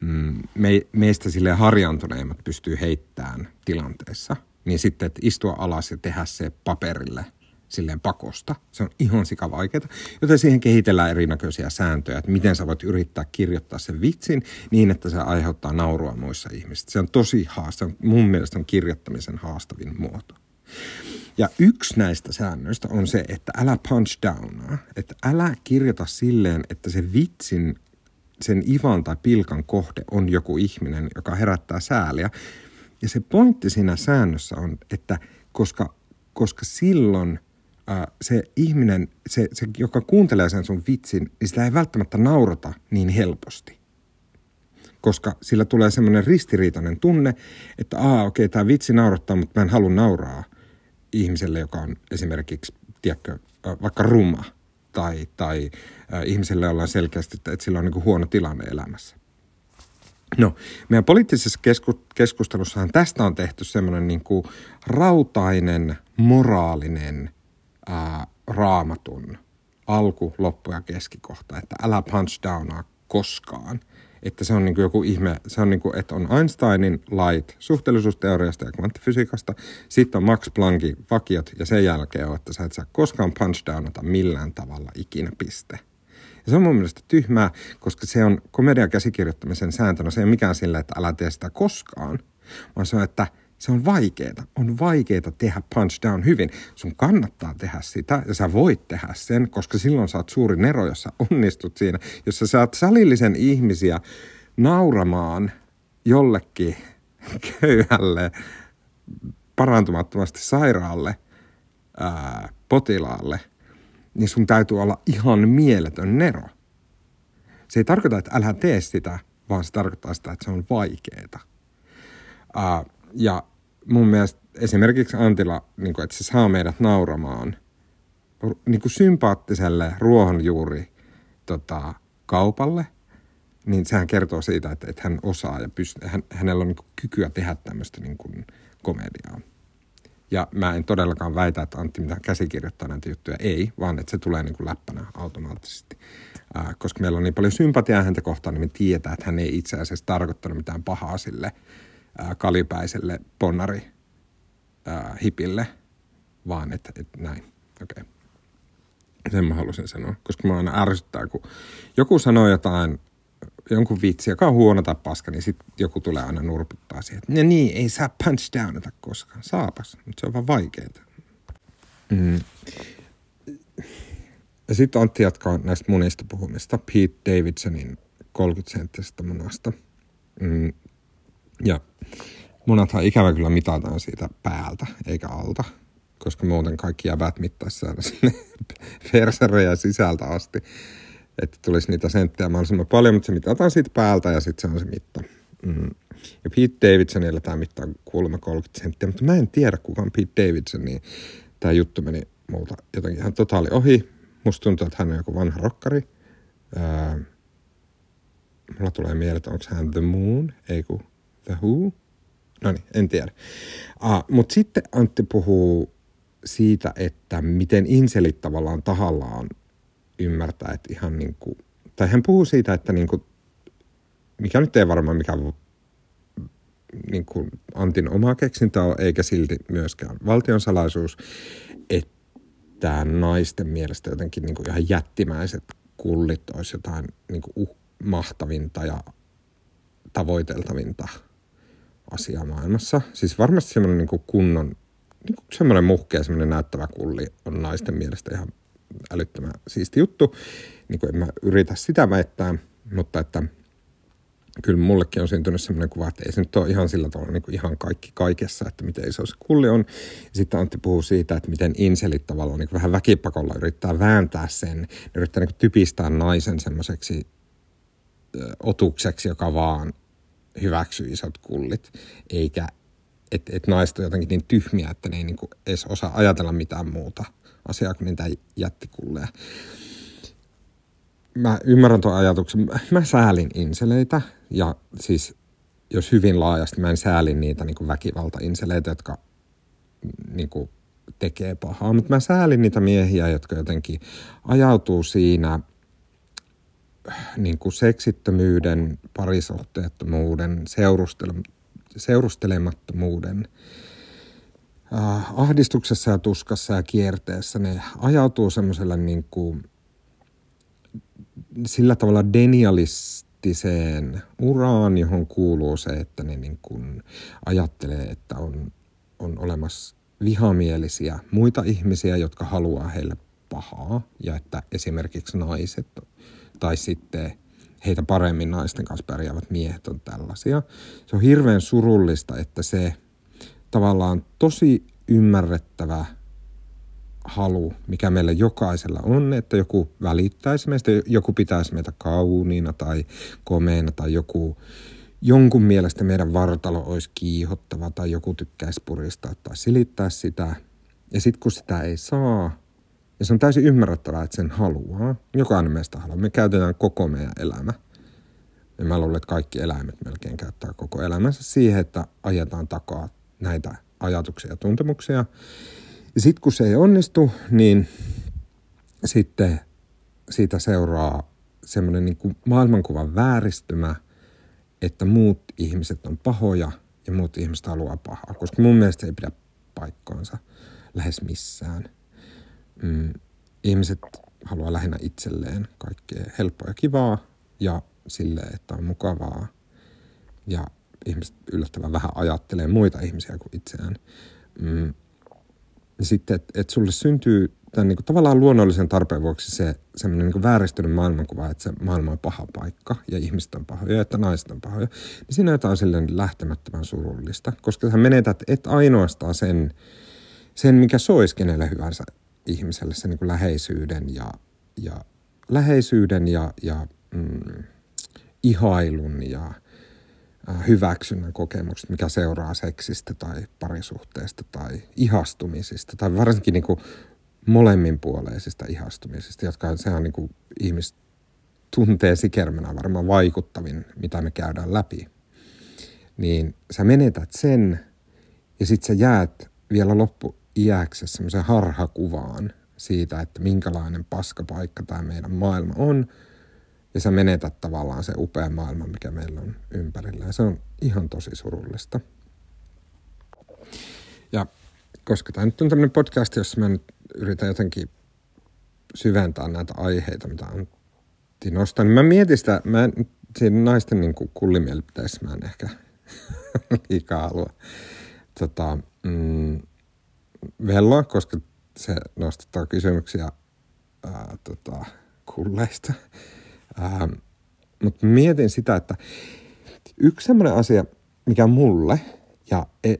mm, me, meistä sille harjantuneimmat pystyy heittämään tilanteessa – niin sitten, että istua alas ja tehdä se paperille silleen pakosta. Se on ihan sikavaikeaa, joten siihen kehitellään erinäköisiä sääntöjä, että miten sä voit yrittää kirjoittaa sen vitsin niin, että se aiheuttaa naurua muissa ihmisissä. Se on tosi haastava. Mun mielestä on kirjoittamisen haastavin muoto. Ja yksi näistä säännöistä on se, että älä punch downa, että älä kirjoita silleen, että se vitsin, sen ivan tai pilkan kohde on joku ihminen, joka herättää sääliä, ja se pointti siinä säännössä on, että koska, koska silloin ää, se ihminen, se, se, joka kuuntelee sen sun vitsin, niin sitä ei välttämättä naurata niin helposti. Koska sillä tulee semmoinen ristiriitainen tunne, että aa okei, okay, tämä vitsi naurattaa, mutta mä en halua nauraa ihmiselle, joka on esimerkiksi, tiedätkö, vaikka ruma tai, tai äh, ihmiselle, jolla on selkeästi, että sillä on niin huono tilanne elämässä. No, meidän poliittisessa kesku- keskustelussahan tästä on tehty semmoinen niin kuin rautainen, moraalinen ää, raamatun alku, loppu ja keskikohta, että älä punch downaa koskaan. Että se on niin kuin joku ihme, se on niin kuin, että on Einsteinin lait suhteellisuusteoriasta ja kvanttifysiikasta, sitten on Max Planckin vakiot ja sen jälkeen on, että sä et saa koskaan punch downata millään tavalla ikinä piste – ja se on mun mielestä tyhmää, koska se on komedian käsikirjoittamisen sääntönä. Se ei ole mikään sillä, että älä tee sitä koskaan, vaan se on, että se on vaikeeta. On vaikeeta tehdä punch down hyvin. Sun kannattaa tehdä sitä ja sä voit tehdä sen, koska silloin saat suuri nero, jos sä onnistut siinä. Jos sä saat salillisen ihmisiä nauramaan jollekin köyhälle, parantumattomasti sairaalle ää, potilaalle – niin sun täytyy olla ihan mieletön nero. Se ei tarkoita, että älä tee sitä, vaan se tarkoittaa sitä, että se on vaikeeta. Uh, ja mun mielestä esimerkiksi Antila, niin kuin, että se saa meidät nauramaan niin kuin sympaattiselle ruohonjuuri tota, kaupalle, niin sehän kertoo siitä, että, että hän osaa ja pyst- hän, hänellä on niin kuin, kykyä tehdä tämmöistä niin kuin, komediaa. Ja mä en todellakaan väitä, että Antti mitään käsikirjoittaa näitä juttuja. Ei, vaan että se tulee niin kuin läppänä automaattisesti. Ää, koska meillä on niin paljon sympatiaa häntä kohtaan, niin me tietää, että hän ei itse asiassa tarkoittanut mitään pahaa sille kalipäiselle ponnari hipille, vaan että, että näin. Okei. Okay. Sen mä halusin sanoa, koska mä aina ärsyttää, kun joku sanoo jotain jonkun vitsi, joka on huono tai paska, niin sitten joku tulee aina nurputtaa siihen, että no niin, ei saa punch downata koskaan. Saapas, mutta se on vaan vaikeaa. Mm. Ja sitten Antti jatkaa näistä munista puhumista. Pete Davidsonin 30 senttisestä munasta. Mm. Ja munathan ikävä kyllä mitataan siitä päältä eikä alta, koska muuten kaikki jäbät mittaisi sinne sisältä asti että tulisi niitä senttejä mahdollisimman paljon, mutta se mitataan siitä päältä ja sitten se on se mitta. Mm. Ja Pete Davidsonilla tämä mitta on kuulemma 30 senttiä, mutta mä en tiedä kuka on Pete Davidson, niin tämä juttu meni multa jotenkin ihan totaali ohi. Musta tuntuu, että hän on joku vanha rokkari. Ää, mulla tulee mieleen, että onko hän The Moon, ei kun The Who. No niin, en tiedä. Ah, mutta sitten Antti puhuu siitä, että miten inselit tavallaan tahallaan ymmärtää, että ihan niin kuin, tai hän puhuu siitä, että niin kuin, mikä nyt ei varmaan mikä niin kuin Antin oma keksintä on, eikä silti myöskään valtionsalaisuus, että naisten mielestä jotenkin niin kuin ihan jättimäiset kullit olisi jotain niin kuin uh, mahtavinta ja tavoiteltavinta asiaa maailmassa. Siis varmasti semmoinen niin kunnon, niin kuin semmoinen muhkea, semmoinen näyttävä kulli on naisten mielestä ihan älyttömän siisti juttu. Niin kuin en mä yritä sitä väittää, mutta että kyllä mullekin on syntynyt semmoinen kuva, että ei se nyt ole ihan sillä tavalla niin kuin ihan kaikki kaikessa, että miten iso se kulli on. Sitten Antti puhuu siitä, että miten inselit tavallaan niin vähän väkipakolla yrittää vääntää sen, yrittää niin typistää naisen semmoiseksi otukseksi, joka vaan hyväksyy isot kullit, eikä että et naiset on jotenkin niin tyhmiä, että ne ei niin kuin edes osaa ajatella mitään muuta asiaa kuin niitä jättikulleja. Mä ymmärrän tuon ajatuksen. Mä säälin inseleitä ja siis jos hyvin laajasti mä en säälin niitä niin väkivalta-inseleitä, jotka niin kuin tekee pahaa, mutta mä säälin niitä miehiä, jotka jotenkin ajautuu siinä – niin kuin seksittömyyden, parisuhteettomuuden, seurustelemattomuuden äh, ahdistuksessa ja tuskassa ja kierteessä, ne ajautuu semmoiselle niin kuin, sillä tavalla denialistiseen uraan, johon kuuluu se, että ne niin kuin ajattelee, että on, on olemassa vihamielisiä muita ihmisiä, jotka haluaa heille pahaa ja että esimerkiksi naiset tai sitten heitä paremmin naisten kanssa pärjäävät miehet on tällaisia. Se on hirveän surullista, että se tavallaan tosi ymmärrettävä halu, mikä meillä jokaisella on, että joku välittäisi meistä, joku pitäisi meitä kauniina tai komeena tai joku, jonkun mielestä meidän vartalo olisi kiihottava tai joku tykkäisi puristaa tai silittää sitä. Ja sitten kun sitä ei saa, ja se on täysin ymmärrettävää, että sen haluaa. Jokainen meistä haluaa. Me käytetään koko meidän elämä. Ja mä luulen, että kaikki eläimet melkein käyttää koko elämänsä siihen, että ajetaan takaa näitä ajatuksia ja tuntemuksia. Ja sitten kun se ei onnistu, niin sitten siitä seuraa semmoinen niin maailmankuvan vääristymä, että muut ihmiset on pahoja ja muut ihmiset haluaa pahaa. Koska mun mielestä se ei pidä paikkaansa lähes missään – mm, ihmiset haluaa lähinnä itselleen kaikkea helppoa ja kivaa ja sille, että on mukavaa. Ja ihmiset yllättävän vähän ajattelee muita ihmisiä kuin itseään. Mm. Ja sitten, että et sulle syntyy tämän niin kuin, tavallaan luonnollisen tarpeen vuoksi se semmoinen niin vääristynyt maailmankuva, että se maailma on paha paikka ja ihmiset on pahoja ja että naiset on pahoja, niin siinä jotain silleen lähtemättömän surullista, koska sä menetät et ainoastaan sen, sen mikä soisi kenelle hyvänsä ihmiselle se niin kuin läheisyyden ja, ja läheisyyden ja, ja mm, ihailun ja äh, hyväksynnän kokemukset, mikä seuraa seksistä tai parisuhteesta tai ihastumisista tai varsinkin niin kuin molemminpuoleisista ihastumisista, jotka se on niin kuin ihmis tuntee sikermänä varmaan vaikuttavin, mitä me käydään läpi. Niin sä menetät sen ja sit sä jäät vielä loppu iäksä semmoisen harhakuvaan siitä, että minkälainen paskapaikka tämä meidän maailma on. Ja sä menetät tavallaan se upea maailma, mikä meillä on ympärillä. Ja se on ihan tosi surullista. Ja koska tämä nyt on tämmöinen podcast, jossa mä nyt yritän jotenkin syventää näitä aiheita, mitä on nostaa, niin mä mietin sitä, mä en, siinä naisten niin kuin kullimielipiteissä mä en ehkä liikaa halua tota, mm, velloa, koska se nostattaa kysymyksiä ää, tota, kulleista. Mutta mietin sitä, että yksi sellainen asia, mikä mulle, ja e,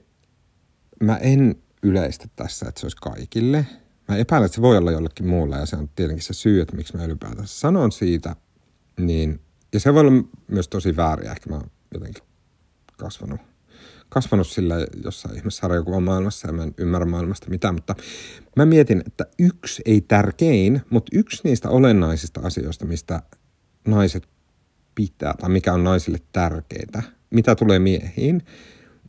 mä en yleistä tässä, että se olisi kaikille. Mä epäilen, että se voi olla jollekin muulle, ja se on tietenkin se syy, että miksi mä ylipäätään sanon siitä. Niin, ja se voi olla myös tosi väärin, ehkä mä oon jotenkin kasvanut kasvanut sillä jossain ihmissarjakuvan maailmassa ja mä en ymmärrä maailmasta mitään, mutta mä mietin, että yksi ei tärkein, mutta yksi niistä olennaisista asioista, mistä naiset pitää tai mikä on naisille tärkeää, mitä tulee miehiin,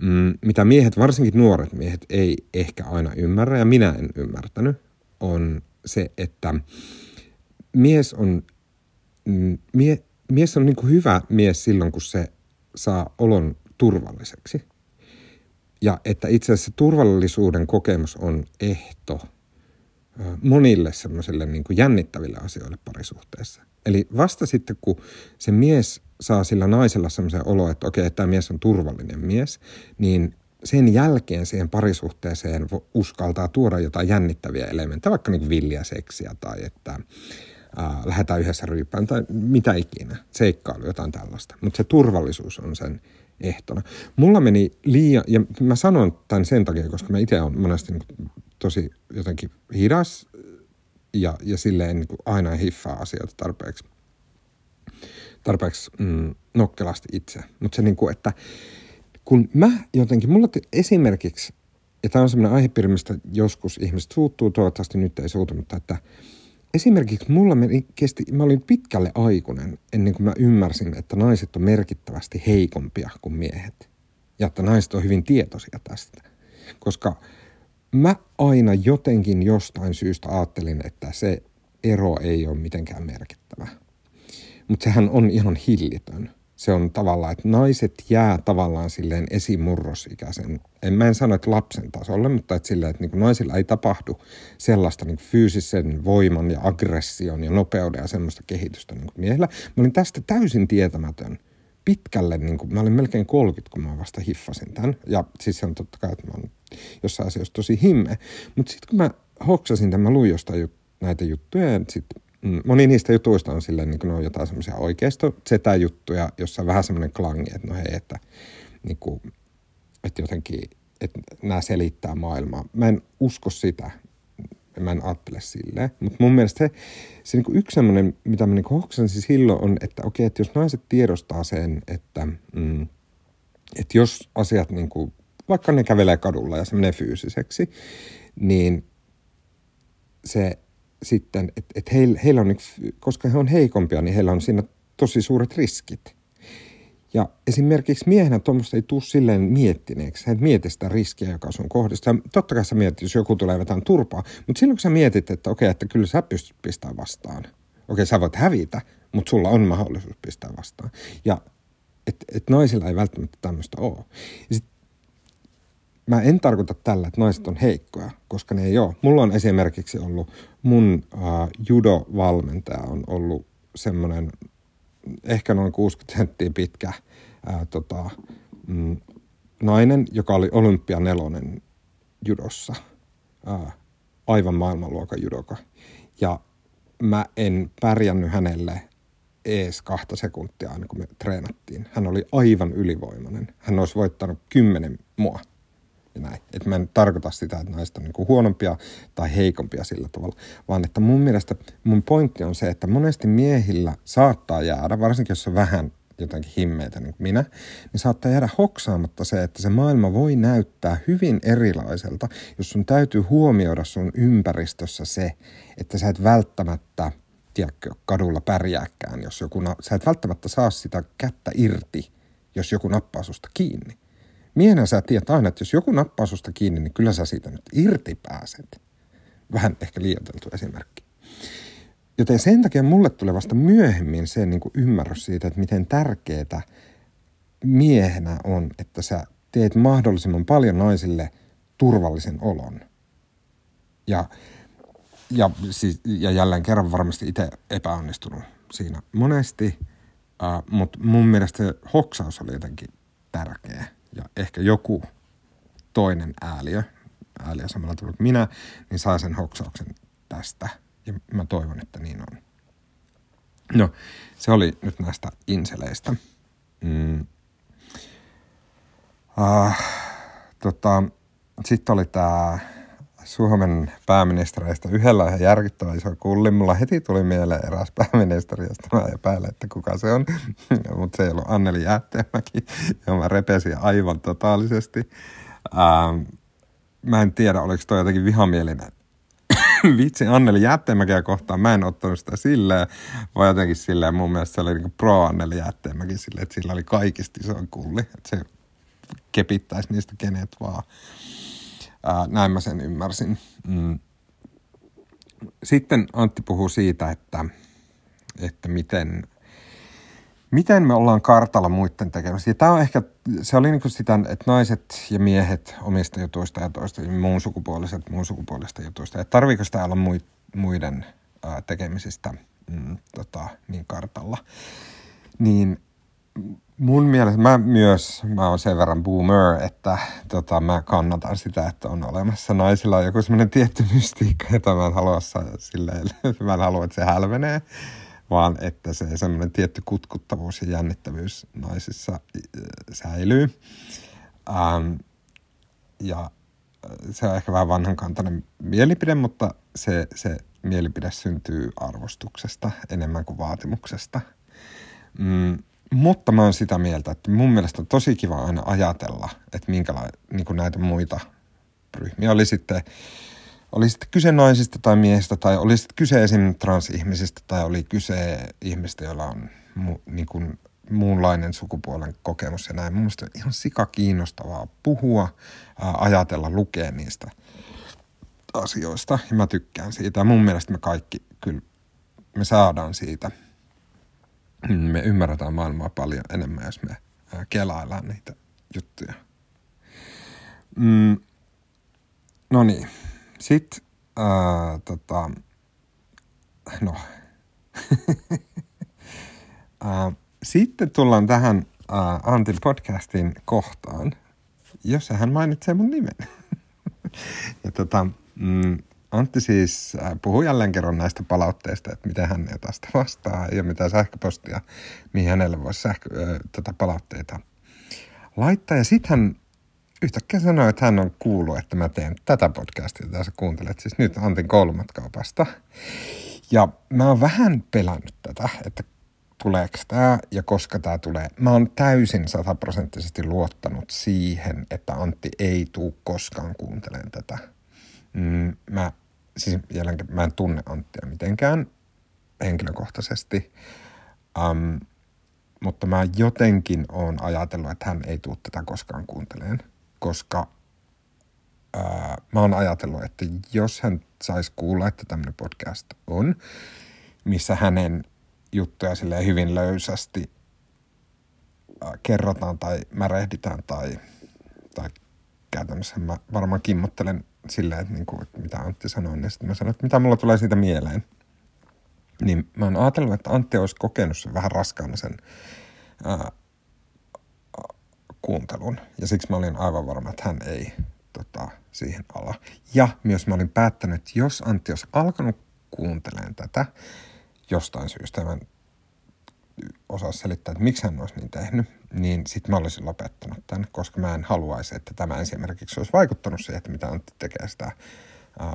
mm, mitä miehet, varsinkin nuoret miehet, ei ehkä aina ymmärrä, ja minä en ymmärtänyt, on se, että mies on, mm, mie, mies on niin hyvä mies silloin, kun se saa olon turvalliseksi. Ja että itse asiassa turvallisuuden kokemus on ehto monille semmoisille niin jännittäville asioille parisuhteessa. Eli vasta sitten, kun se mies saa sillä naisella semmoisen olo, että okei, tämä mies on turvallinen mies, niin sen jälkeen siihen parisuhteeseen uskaltaa tuoda jotain jännittäviä elementtejä, vaikka niin villiä seksiä tai että äh, lähdetään yhdessä ryyppään tai mitä ikinä, seikkailu, jotain tällaista. Mutta se turvallisuus on sen ehtona. Mulla meni liian, ja mä sanon tämän sen takia, koska mä itse olen monesti niin tosi jotenkin hidas ja, ja silleen niin aina hiffaa asioita tarpeeksi, tarpeeksi mm, nokkelasti itse. Mutta se niin kuin, että kun mä jotenkin, mulla esimerkiksi, ja tämä on semmoinen aihepiiri, mistä joskus ihmiset suuttuu, toivottavasti nyt ei suutu, mutta että esimerkiksi mulla meni, kesti, mä olin pitkälle aikuinen ennen kuin mä ymmärsin, että naiset on merkittävästi heikompia kuin miehet. Ja että naiset on hyvin tietoisia tästä. Koska mä aina jotenkin jostain syystä ajattelin, että se ero ei ole mitenkään merkittävä. Mutta sehän on ihan hillitön se on tavallaan, että naiset jää tavallaan silleen esimurrosikäisen, en mä en sano, että lapsen tasolle, mutta että silleen, että niin naisilla ei tapahdu sellaista niin fyysisen voiman ja aggression ja nopeuden ja semmoista kehitystä niin kuin miehillä. Mä olin tästä täysin tietämätön pitkälle, niin kuin, mä olin melkein 30, kun mä vasta hiffasin tämän. Ja siis se on totta kai, että mä oon jossain asiassa tosi himme. Mutta sitten kun mä hoksasin tämän, mä luin jostain näitä juttuja ja sitten Mm, moni niistä jutuista on silleen, niin kuin ne on jotain semmoisia oikeisto juttuja, jossa on vähän semmoinen klangi, että no hei, että, niin kuin, että jotenkin, että nämä selittää maailmaa. Mä en usko sitä, mä en ajattele silleen, mutta mun mielestä se, se niin kuin yksi semmoinen, mitä mä niin hoksansin silloin on, että okei, että jos naiset tiedostaa sen, että, mm, että jos asiat niin kuin, vaikka ne kävelee kadulla ja se menee fyysiseksi, niin se sitten, että et heillä, heillä on, koska he on heikompia, niin heillä on siinä tosi suuret riskit. Ja esimerkiksi miehenä tuommoista ei tule silleen miettineeksi. Et mieti sitä riskiä, joka sun kohdista. Totta kai sä mietit, jos joku tulee vetämään turpaa. Mutta silloin kun sä mietit, että okei, että kyllä sä pystyt pistämään vastaan. Okei, sä voit hävitä, mutta sulla on mahdollisuus pistää vastaan. Ja että et naisilla ei välttämättä tämmöistä ole. Ja sit mä en tarkoita tällä, että naiset on heikkoja, koska ne ei ole. Mulla on esimerkiksi ollut, mun uh, judo-valmentaja on ollut semmoinen ehkä noin 60 senttiä pitkä uh, tota, mm, nainen, joka oli olympianelonen judossa. Uh, aivan maailmanluokan judoka. Ja mä en pärjännyt hänelle ees kahta sekuntia aina kun me treenattiin. Hän oli aivan ylivoimainen. Hän olisi voittanut kymmenen mua näin. Että mä en tarkoita sitä, että naiset on niin huonompia tai heikompia sillä tavalla, vaan että mun mielestä mun pointti on se, että monesti miehillä saattaa jäädä, varsinkin jos on vähän jotenkin himmeitä niin kuin minä, niin saattaa jäädä hoksaamatta se, että se maailma voi näyttää hyvin erilaiselta, jos sun täytyy huomioida sun ympäristössä se, että sä et välttämättä, tiedätkö, kadulla pärjääkään, jos joku, sä et välttämättä saa sitä kättä irti, jos joku nappaa susta kiinni. Miehenä sä tiedät aina, että jos joku nappaa susta kiinni, niin kyllä sä siitä nyt irti pääset. Vähän ehkä liioiteltu esimerkki. Joten sen takia mulle tulee vasta myöhemmin se niin kuin ymmärrys siitä, että miten tärkeää miehenä on, että sä teet mahdollisimman paljon naisille turvallisen olon. Ja, ja, siis, ja jälleen kerran varmasti itse epäonnistunut siinä monesti, uh, mutta mun mielestä hoksaus oli jotenkin tärkeä ja ehkä joku toinen ääliö, ääliö samalla tavalla kuin minä, niin saa sen hoksauksen tästä. Ja mä toivon, että niin on. No, se oli nyt näistä inseleistä. Mm. Uh, tota, Sitten oli tämä Suomen pääministereistä yhdellä ihan järkyttävä iso kulli. Mulla heti tuli mieleen eräs pääministeri, josta mä epäilen, että kuka se on. Mutta se ei ollut Anneli Jäätteenmäki, ja mä repesin aivan totaalisesti. Ähm, mä en tiedä, oliko toi jotenkin vihamielinen vitsi Anneli Jätteenmäkiä kohtaan. Mä en ottanut sitä silleen, vaan jotenkin silleen mun mielestä se oli niinku pro Anneli Jätteenmäki silleen, että sillä oli kaikista iso kulli. Että se kepittäisi niistä kenet vaan. Ää, näin mä sen ymmärsin. Mm. Sitten Antti puhuu siitä, että, että miten, miten me ollaan kartalla muiden tekemässä. Ja tämä on ehkä, se oli niin sitä, että naiset ja miehet omista jutuista ja toista, muun sukupuoliset muun sukupuolista jutuista. Ja tarviiko sitä olla muiden tekemisistä mm, tota, niin kartalla. Niin mun mielestä mä myös, mä oon sen verran boomer, että tota, mä kannatan sitä, että on olemassa naisilla joku semmoinen tietty mystiikka, jota mä en halua silleen, mä en halua, että se hälvenee, vaan että se semmoinen tietty kutkuttavuus ja jännittävyys naisissa säilyy. Ähm, ja se on ehkä vähän vanhankantainen mielipide, mutta se, se mielipide syntyy arvostuksesta enemmän kuin vaatimuksesta. Mm, mutta mä oon sitä mieltä, että mun mielestä on tosi kiva aina ajatella, että minkälaisia niin näitä muita ryhmiä oli sitten, oli sitten kyse naisista tai miehistä, tai oli sitten kyse esim. transihmisistä, tai oli kyse ihmistä, joilla on mu, niin kuin muunlainen sukupuolen kokemus ja näin. Mun mielestä on ihan sika kiinnostavaa puhua, ää, ajatella, lukea niistä asioista, ja mä tykkään siitä. Ja mun mielestä me kaikki kyllä, me saadaan siitä – me ymmärretään maailmaa paljon enemmän, jos me kelaillaan niitä juttuja. Mm, no niin, sitten tota, no. sitten tullaan tähän ää, Antin podcastin kohtaan, jossa hän mainitsee mun nimen. ja tota, mm, Antti siis äh, puhui jälleen kerran näistä palautteista, että miten hän ne tästä vastaa ja mitä sähköpostia, mihin hänelle voisi sähkö, äh, tota palautteita laittaa. Ja sitten hän yhtäkkiä sanoi, että hän on kuullut, että mä teen tätä podcastia, jota sä kuuntelet siis nyt Antin koulumatkaupasta. Ja mä oon vähän pelännyt tätä, että tuleeko tämä ja koska tämä tulee. Mä oon täysin sataprosenttisesti luottanut siihen, että Antti ei tuu koskaan kuuntelemaan tätä. Mm, mä siis jälleen mä en tunne Anttia mitenkään henkilökohtaisesti, um, mutta mä jotenkin oon ajatellut, että hän ei tule tätä koskaan kuunteleen, koska uh, mä oon ajatellut, että jos hän saisi kuulla, että tämmöinen podcast on, missä hänen juttuja sille hyvin löysästi uh, kerrotaan tai märehditään tai, tai käytännössä mä varmaan kimmottelen silleen, että, niin kuin, että mitä Antti sanoi, niin sitten mä sanoin, että mitä mulla tulee siitä mieleen. Niin mä oon ajatellut, että Antti olisi kokenut sen vähän raskaana sen ää, kuuntelun. Ja siksi mä olin aivan varma, että hän ei tota, siihen ala. Ja myös mä olin päättänyt, että jos Antti olisi alkanut kuuntelemaan tätä jostain syystä, mä en osaa selittää, että miksi hän olisi niin tehnyt, niin sitten mä olisin lopettanut tämän, koska mä en haluaisi, että tämä esimerkiksi olisi vaikuttanut siihen, että mitä Antti tekee sitä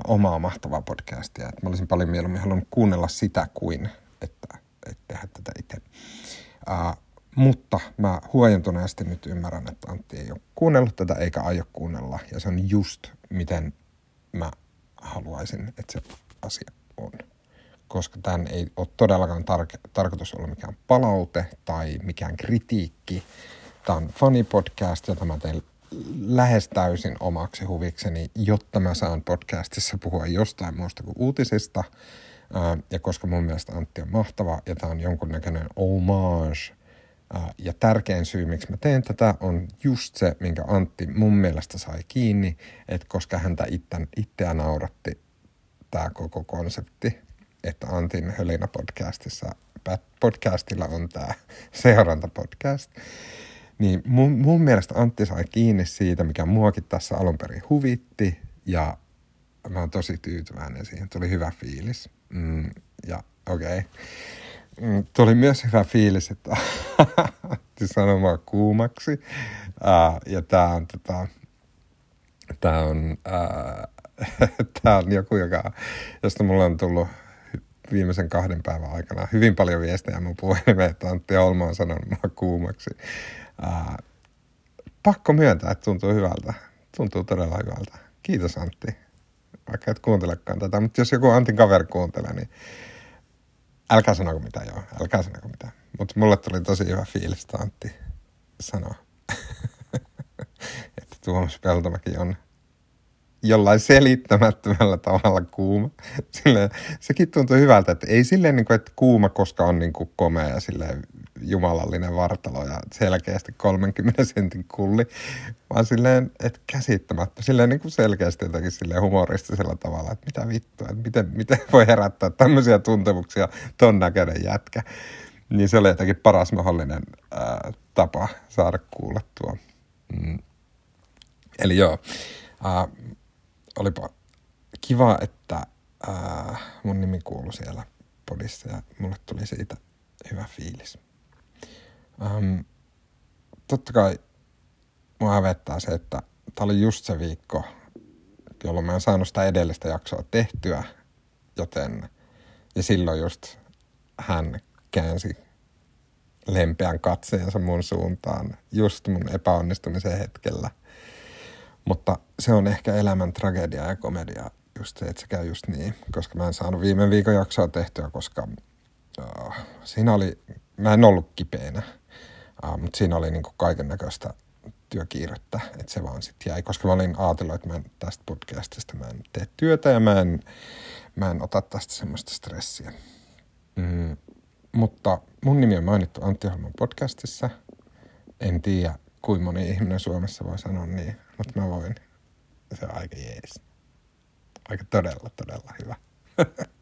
omaa mahtavaa podcastia. Että mä olisin paljon mieluummin halunnut kuunnella sitä kuin, että, että tehdä tätä itse. Uh, mutta mä huojentuneesti nyt ymmärrän, että Antti ei ole kuunnellut tätä eikä aio kuunnella. Ja se on just miten mä haluaisin, että se asia on koska tämän ei ole todellakaan tar- tarkoitus olla mikään palaute tai mikään kritiikki. Tämä on funny podcast, jota mä teen lähes täysin omaksi huvikseni, jotta mä saan podcastissa puhua jostain muusta kuin uutisista. Ja koska mun mielestä Antti on mahtava ja tämä on jonkunnäköinen homage. Ja tärkein syy, miksi mä teen tätä, on just se, minkä Antti mun mielestä sai kiinni, että koska häntä itseään nauratti tämä koko konsepti, että Antin hölinä podcastissa, podcastilla on tämä seurantapodcast. Niin mun, mun mielestä Antti sai kiinni siitä, mikä muakin tässä alun perin huvitti ja mä oon tosi tyytyväinen siihen. Tuli hyvä fiilis. Mm, ja okei. Okay. Mm, tuli myös hyvä fiilis, että Antti sanoi kuumaksi. Uh, ja tää on, tota, tää on, uh, tää on joku, joka, josta mulla on tullut viimeisen kahden päivän aikana hyvin paljon viestejä mun puhelimeen, että Antti Olma on sanonut mua kuumaksi. Ää, pakko myöntää, että tuntuu hyvältä. Tuntuu todella hyvältä. Kiitos Antti. Vaikka et kuuntelekaan tätä, mutta jos joku Antin kaveri kuuntelee, niin älkää sanoko mitään, joo. Älkää sanoko mitään. Mutta mulle tuli tosi hyvä fiilis, että Antti sanoo. Tuomas Peltomäki on jollain selittämättömällä tavalla kuuma. Silleen, sekin tuntuu hyvältä, että ei silleen, niin kuin, että kuuma, koska on niin kuin komea ja silleen jumalallinen vartalo ja selkeästi 30 sentin kulli, vaan silleen, että käsittämättä, silleen niin kuin selkeästi jotenkin silleen humoristisella tavalla, että mitä vittua, että miten, miten voi herättää tämmöisiä tuntemuksia ton näköinen jätkä. Niin se oli jotenkin paras mahdollinen ää, tapa saada kuulla tuo. Mm. Eli joo, ää, olipa kiva, että ää, mun nimi kuului siellä podissa ja mulle tuli siitä hyvä fiilis. Ähm, totta kai mua hävettää se, että tämä oli just se viikko, jolloin mä en saanut sitä edellistä jaksoa tehtyä, joten ja silloin just hän käänsi lempeän katseensa mun suuntaan just mun epäonnistumisen hetkellä. Mutta se on ehkä elämän tragedia ja komedia just se, että se käy just niin, koska mä en saanut viime viikon jaksoa tehtyä, koska uh, siinä oli, mä en ollut kipeänä Uh, mutta siinä oli niinku kaiken näköistä työkiirettä, että se vaan sitten jäi, koska mä olin ajatellut, että mä en tästä podcastista mä en tee työtä ja mä en, mä en ota tästä semmoista stressiä. Mm, mutta mun nimi on mainittu Antti Holman podcastissa. En tiedä, kuinka moni ihminen Suomessa voi sanoa niin, mutta mä voin. Se on aika jees. Aika todella, todella hyvä.